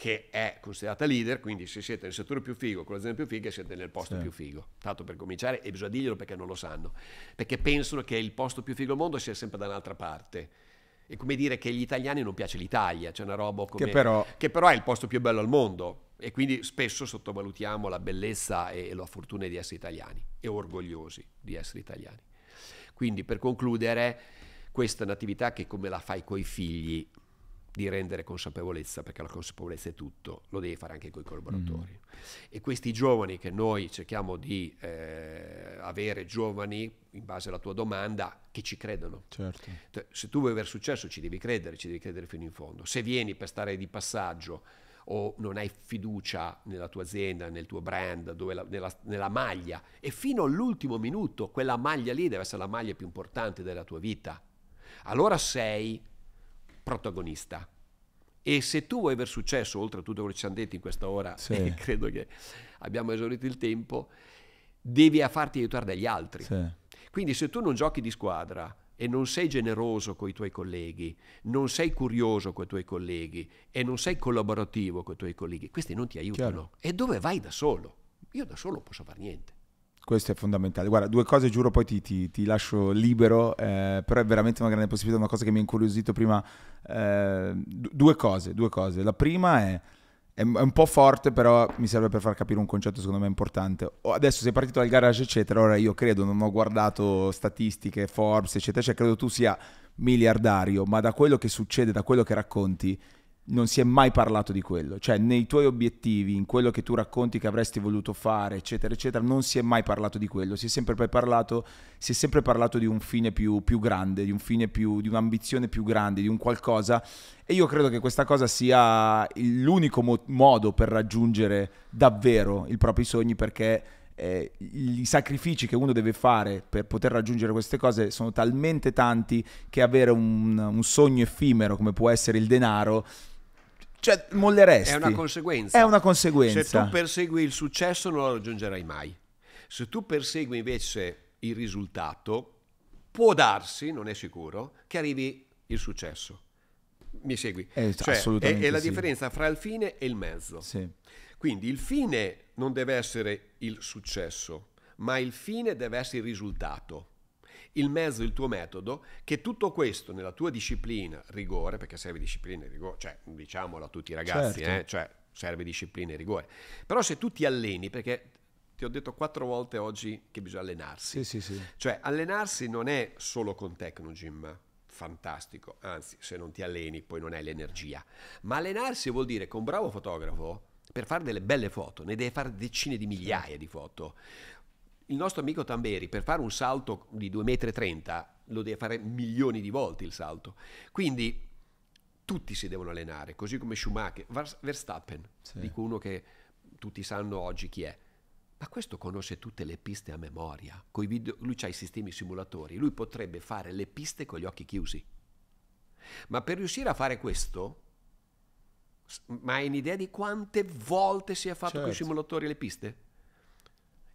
che è considerata leader, quindi se siete nel settore più figo, con l'azienda più figa, siete nel posto sì. più figo. Tanto per cominciare, e bisogna dirglielo perché non lo sanno, perché pensano che il posto più figo al mondo sia sempre da un'altra parte. È come dire che agli italiani non piace l'Italia, c'è una roba come, che, però... che però è il posto più bello al mondo e quindi spesso sottovalutiamo la bellezza e la fortuna di essere italiani e orgogliosi di essere italiani. Quindi per concludere, questa è un'attività che come la fai coi figli, di rendere consapevolezza, perché la consapevolezza è tutto, lo devi fare anche con i collaboratori. Mm. E questi giovani che noi cerchiamo di eh, avere giovani, in base alla tua domanda, che ci credono. Certo. Se tu vuoi avere successo ci devi credere, ci devi credere fino in fondo. Se vieni per stare di passaggio o non hai fiducia nella tua azienda, nel tuo brand, la, nella, nella, maglia e fino all'ultimo minuto quella maglia lì deve essere la maglia più importante della tua vita, allora sei protagonista. E se tu vuoi aver successo, oltre a tutto quello che ci hanno detto in questa ora, sì. e credo che abbiamo esaurito il tempo, devi farti aiutare dagli altri. Sì. Quindi se tu non giochi di squadra e non sei generoso con i tuoi colleghi, non sei curioso con i tuoi colleghi e non sei collaborativo con i tuoi colleghi, questi non ti aiutano. Chiaro. E dove vai da solo? Io da solo non posso fare niente. Questo è fondamentale. Guarda, due cose giuro, poi ti, ti, ti lascio libero, eh, però è veramente una grande possibilità, una cosa che mi ha incuriosito prima. Eh, due cose, due cose. La prima è è un po' forte, però mi serve per far capire un concetto secondo me importante. Adesso sei partito dal garage, eccetera. Ora io credo, non ho guardato statistiche, Forbes, eccetera, cioè credo tu sia miliardario, ma da quello che succede, da quello che racconti, non si è mai parlato di quello, cioè nei tuoi obiettivi, in quello che tu racconti che avresti voluto fare, eccetera, eccetera, non si è mai parlato di quello, si è sempre parlato, si è sempre parlato di un fine più, più grande, di un fine più, di un'ambizione più grande, di un qualcosa. E io credo che questa cosa sia l'unico mo- modo per raggiungere davvero i propri sogni perché eh, i sacrifici che uno deve fare per poter raggiungere queste cose sono talmente tanti che avere un, un sogno effimero come può essere il denaro cioè, molleresti. È una conseguenza. È una conseguenza. Se tu persegui il successo non lo raggiungerai mai. Se tu persegui invece il risultato, può darsi, non è sicuro, che arrivi il successo. Mi segui? Eh, cioè, assolutamente. È, è la sì. differenza fra il fine e il mezzo. Sì. Quindi il fine non deve essere il successo, ma il fine deve essere il risultato il mezzo, il tuo metodo, che tutto questo nella tua disciplina, rigore, perché serve disciplina e rigore, cioè diciamolo a tutti i ragazzi, certo. eh, cioè serve disciplina e rigore. Però se tu ti alleni, perché ti ho detto quattro volte oggi che bisogna allenarsi, sì, sì, sì. cioè allenarsi non è solo con Tecnogym, fantastico, anzi se non ti alleni poi non hai l'energia, ma allenarsi vuol dire che un bravo fotografo per fare delle belle foto ne deve fare decine di migliaia di foto il nostro amico Tamberi per fare un salto di 2,30 m lo deve fare milioni di volte il salto. Quindi tutti si devono allenare, così come Schumacher, Verstappen, sì. dico uno che tutti sanno oggi chi è. Ma questo conosce tutte le piste a memoria. Video, lui ha i sistemi simulatori, lui potrebbe fare le piste con gli occhi chiusi. Ma per riuscire a fare questo, ma hai un'idea di quante volte si è fatto certo. con i simulatori le piste?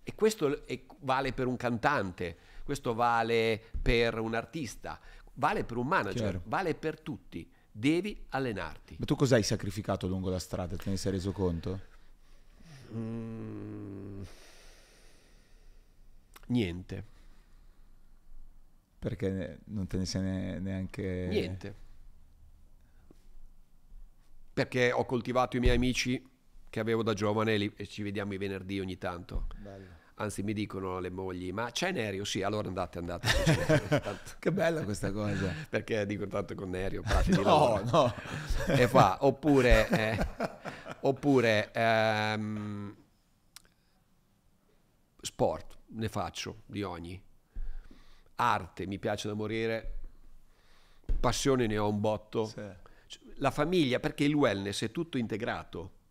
E questo vale per un cantante, questo vale per un artista, vale per un manager, Chiaro. vale per tutti. Devi allenarti. Ma tu cosa hai sacrificato lungo la strada? Te ne sei reso conto? Mm, niente. Perché non te ne sei neanche... Niente. Perché ho coltivato i miei amici che avevo da giovane e ci vediamo i venerdì ogni tanto. Bello. Anzi, mi dicono le mogli, ma c'è Nerio? Sì, allora andate, andate. che bella questa cosa. Perché dico tanto con Nerio, prati no, di lavoro. No, E fa, oppure, eh, oppure ehm, sport, ne faccio di ogni. Arte, mi piace da morire. Passione ne ho un botto. Sì. La famiglia, perché il wellness è tutto integrato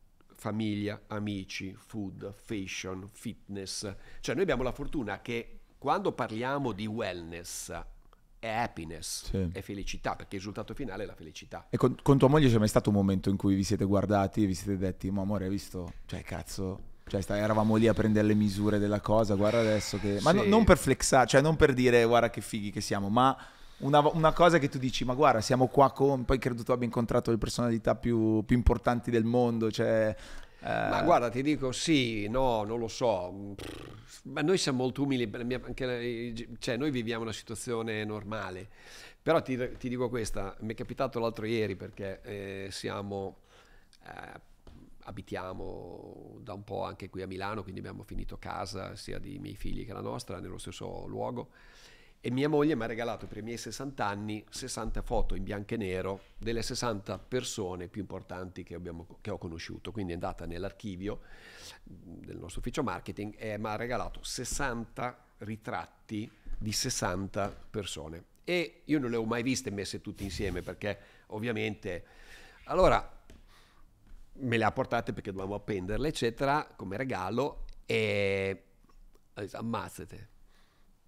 famiglia, amici, food, fashion, fitness. Cioè noi abbiamo la fortuna che quando parliamo di wellness è happiness, sì. è felicità, perché il risultato finale è la felicità. E con, con, tua moglie c'è mai stato un momento in cui vi siete guardati e vi siete detti, ma amore, hai visto? Cioè, cazzo... Cioè, sta, eravamo lì a prendere le misure della cosa, guarda adesso che... Ma sì. no, non per flexare, cioè non per dire guarda che fighi che siamo, ma una, una, cosa che tu dici, ma guarda, siamo qua con. Poi credo tu abbia incontrato le personalità più, più importanti del mondo. Cioè, eh... Ma guarda, ti dico sì, no, non lo so. Ma noi siamo molto umili, anche, cioè noi viviamo una situazione normale. Però ti, ti dico questa, mi è capitato l'altro ieri perché eh, siamo. Eh, abitiamo da un po' anche qui a Milano, quindi abbiamo finito casa sia dei miei figli che la nostra nello stesso luogo e mia moglie mi ha regalato per i miei 60 anni 60 foto in bianco e nero delle 60 persone più importanti che, abbiamo, che ho conosciuto. Quindi è andata nell'archivio del nostro ufficio marketing e mi ha regalato 60 ritratti di 60 persone. E io non le ho mai viste messe tutte insieme perché ovviamente allora me le ha portate perché dovevamo appenderle eccetera come regalo e ammazzate.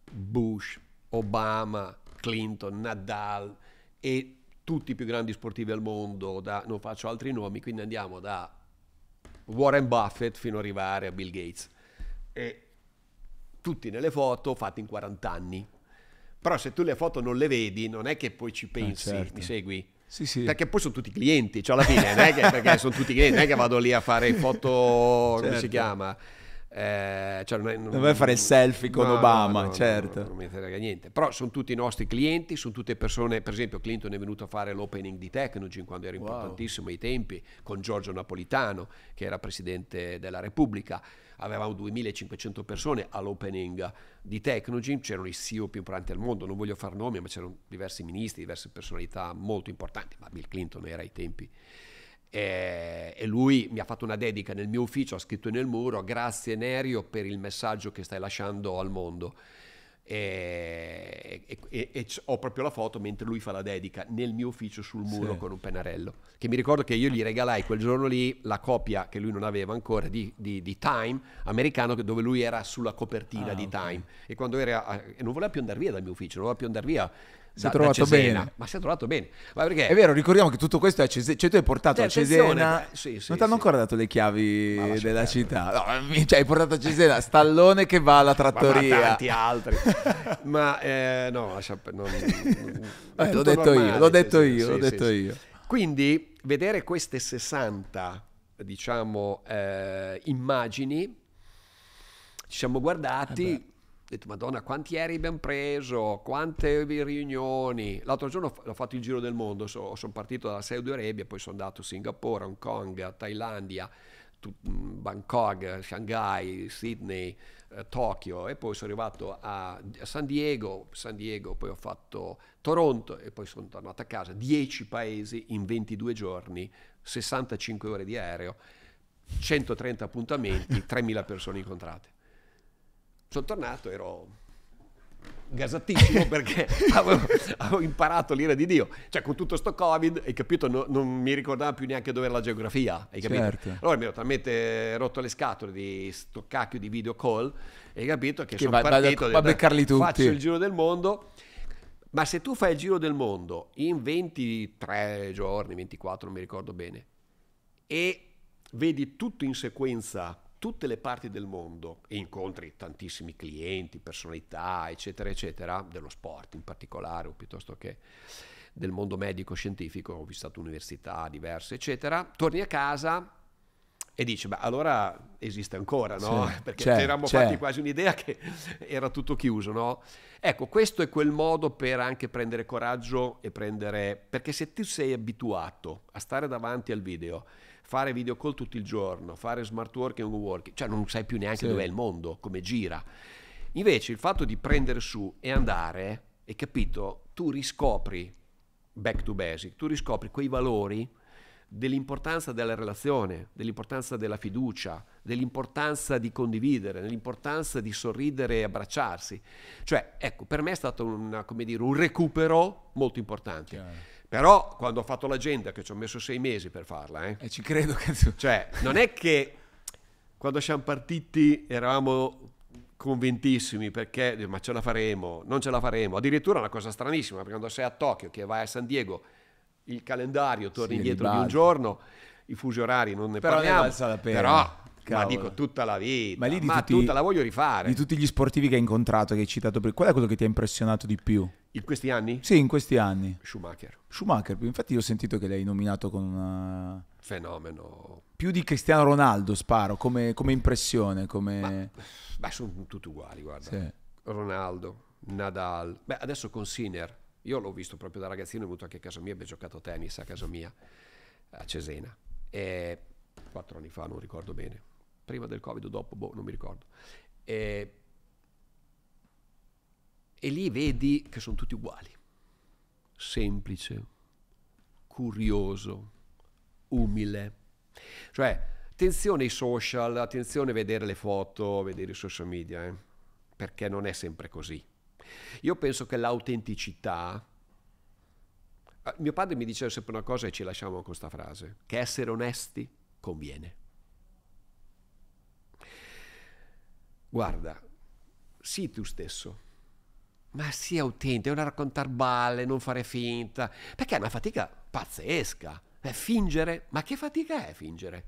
Bush, Obama, Clinton, Nadal e tutti i più grandi sportivi al mondo, da, non faccio altri nomi, quindi andiamo da Warren Buffett fino ad arrivare a Bill Gates. E tutti nelle foto fatte in 40 anni. Però se tu le foto non le vedi, non è che poi ci pensi, eh certo. mi segui? Sì, sì. Perché poi sono tutti clienti, cioè alla fine, non è che, perché sono tutti clienti, non è che vado lì a fare foto, certo. come si certo. chiama? Eh, cioè non, non, non fare il selfie con no, Obama, no, no, certo. non mi frega niente. Però sono tutti i nostri clienti, sono tutte persone, per esempio Clinton è venuto a fare l'opening di Technology quando era importantissimo wow. ai tempi, con Giorgio Napolitano, che era presidente della Repubblica. Avevamo 2500 persone all'opening di Technology, c'erano i CEO più importanti al mondo, non voglio fare nomi, ma c'erano diversi ministri, diverse personalità molto importanti, ma Bill Clinton era ai tempi e, e, lui mi ha fatto una dedica nel mio ufficio, ha scritto nel muro grazie Nerio per il messaggio che stai lasciando al mondo. E, e, e, ho proprio la foto mentre lui fa la dedica nel mio ufficio sul muro sì. con un pennarello che mi ricordo che io gli regalai quel giorno lì la copia che lui non aveva ancora di, di, di Time americano dove lui era sulla copertina ah, di okay. Time e quando era e non voleva più andare via dal mio ufficio non voleva più andare via si è trovato bene. Ma si è trovato bene. Ma perché? È vero, ricordiamo che tutto questo è a Cesena. Cioè, tu hai portato cioè, a Cesena. Eh, sì, sì, non ti hanno sì. ancora dato le chiavi della città. No, cioè, hai portato a Cesena Stallone che va alla trattoria. Ma, tanti altri. ma eh, no, lascia, non, eh, l'ho detto normale, io, l'ho detto io, l'ho detto io. Quindi, vedere queste 60, diciamo, eh, immagini, ci siamo guardati eh ho detto, madonna, quanti aerei abbiamo preso, quante riunioni. L'altro giorno ho fatto il giro del mondo, so, sono partito dalla Saudi Arabia, poi sono andato a Singapore, Hong Kong, Thailandia, Bangkok, Shanghai, Sydney, eh, Tokyo e poi sono arrivato a, San Diego, San Diego, poi ho fatto Toronto e poi sono tornato a casa. 10 paesi in 22 giorni, 65 ore di aereo, 130 appuntamenti, 3.000 persone incontrate sono tornato, ero gasatissimo perché avevo, avevo, imparato l'ira di Dio. Cioè, con tutto sto Covid, hai capito, no, non mi ricordavo più neanche dove era la geografia, hai capito? Certo. Allora mi ero talmente rotto le scatole di sto cacchio di video call, hai capito, che, che sono va, partito, va, va beccarli tutti. faccio il giro del mondo. Ma se tu fai il giro del mondo in 23 giorni, 24, non mi ricordo bene, e vedi tutto in sequenza tutte le parti del mondo e incontri tantissimi clienti, personalità, eccetera, eccetera, dello sport in particolare o piuttosto che del mondo medico-scientifico, ho visitato università diverse, eccetera, torni a casa e dici, beh, allora esiste ancora, no? Sì, Perché ci eravamo fatti quasi un'idea che era tutto chiuso, no? Ecco, questo è quel modo per anche prendere coraggio e prendere... Perché se tu sei abituato a stare davanti al video fare video call tutto il giorno, fare smart working o working, cioè non sai più neanche sì. dov'è il mondo, come gira. Invece il fatto di prendere su e andare, hai capito, tu riscopri, back to basic, tu riscopri quei valori dell'importanza della relazione, dell'importanza della fiducia, dell'importanza di condividere, dell'importanza di sorridere e abbracciarsi. Cioè, ecco, per me è stato una, dire, un recupero molto importante. Chiaro. Però quando ho fatto l'agenda, che ci ho messo sei mesi per farla, eh, e ci credo che Cioè, non è che quando siamo partiti eravamo convintissimi perché ma ce la faremo, non ce la faremo. Addirittura una cosa stranissima, perché quando sei a Tokyo, che vai a San Diego, il calendario torna sì, indietro di un giorno, i fusi orari non ne però parliamo. Ne però Cavolo. Ma dico tutta la vita, ma, lì di ma tutti, tutta la voglio rifare. Di tutti gli sportivi che hai incontrato, che hai citato prima, qual è quello che ti ha impressionato di più? In questi anni? Sì, in questi anni. Schumacher. Schumacher, infatti io ho sentito che l'hai nominato con una... Fenomeno. Più di Cristiano Ronaldo, sparo, come, come impressione, come... Ma, beh, sono tutti uguali, guarda. Sì. Ronaldo, Nadal, beh, adesso con Sinner. Io l'ho visto proprio da ragazzino, è venuto anche a casa mia, abbiamo giocato a tennis a casa mia, a Cesena. E quattro anni fa, non ricordo bene prima del Covid o dopo, boh, non mi ricordo. E, e lì vedi che sono tutti uguali. Semplice, curioso, umile. Cioè, attenzione ai social, attenzione a vedere le foto, vedere i social media. Eh. perché non è sempre così. Io penso che l'autenticità... Ah, mio padre mi diceva sempre una cosa e ci lasciamo con questa frase, che essere onesti conviene. Guarda, sii tu stesso, ma sii autentico, non raccontare balle, non fare finta, perché è una fatica pazzesca. È fingere, ma che fatica è fingere?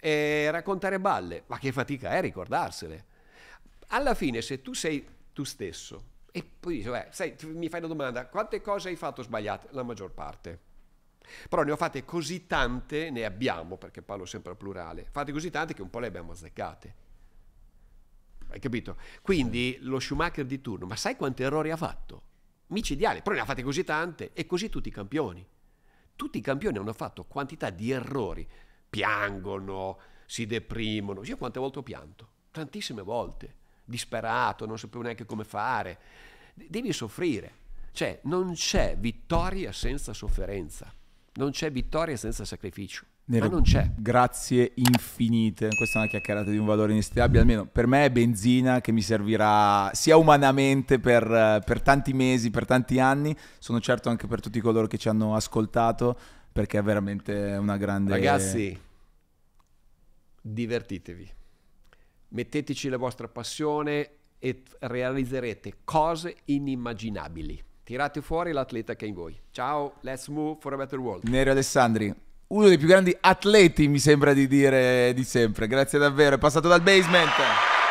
E raccontare balle, ma che fatica è ricordarsele? Alla fine, se tu sei tu stesso e poi dici, beh, sai, mi fai una domanda, quante cose hai fatto sbagliate? La maggior parte. Però ne ho fatte così tante, ne abbiamo, perché parlo sempre al plurale, fatte così tante che un po' le abbiamo azzeccate. Hai capito? Quindi lo Schumacher di turno, ma sai quanti errori ha fatto? Micidiali, però ne ha fatte così tante e così tutti i campioni. Tutti i campioni hanno fatto quantità di errori, piangono, si deprimono. Io quante volte ho pianto? Tantissime volte, disperato, non sapevo neanche come fare. Devi soffrire. Cioè, non c'è vittoria senza sofferenza, non c'è vittoria senza sacrificio. Nero, ma non c'è. Grazie infinite. Questa è una chiacchierata di un valore inestimabile. Almeno per me è benzina che mi servirà sia umanamente per, per, tanti mesi, per tanti anni. Sono certo anche per tutti coloro che ci hanno ascoltato, perché è veramente una grande. Ragazzi, divertitevi. Metteteci la vostra passione e realizzerete cose inimmaginabili. Tirate fuori l'atleta che è in voi. Ciao, let's move for a better world. Nero Alessandri, uno dei più grandi atleti, mi sembra di dire di sempre. Grazie davvero, è passato dal basement.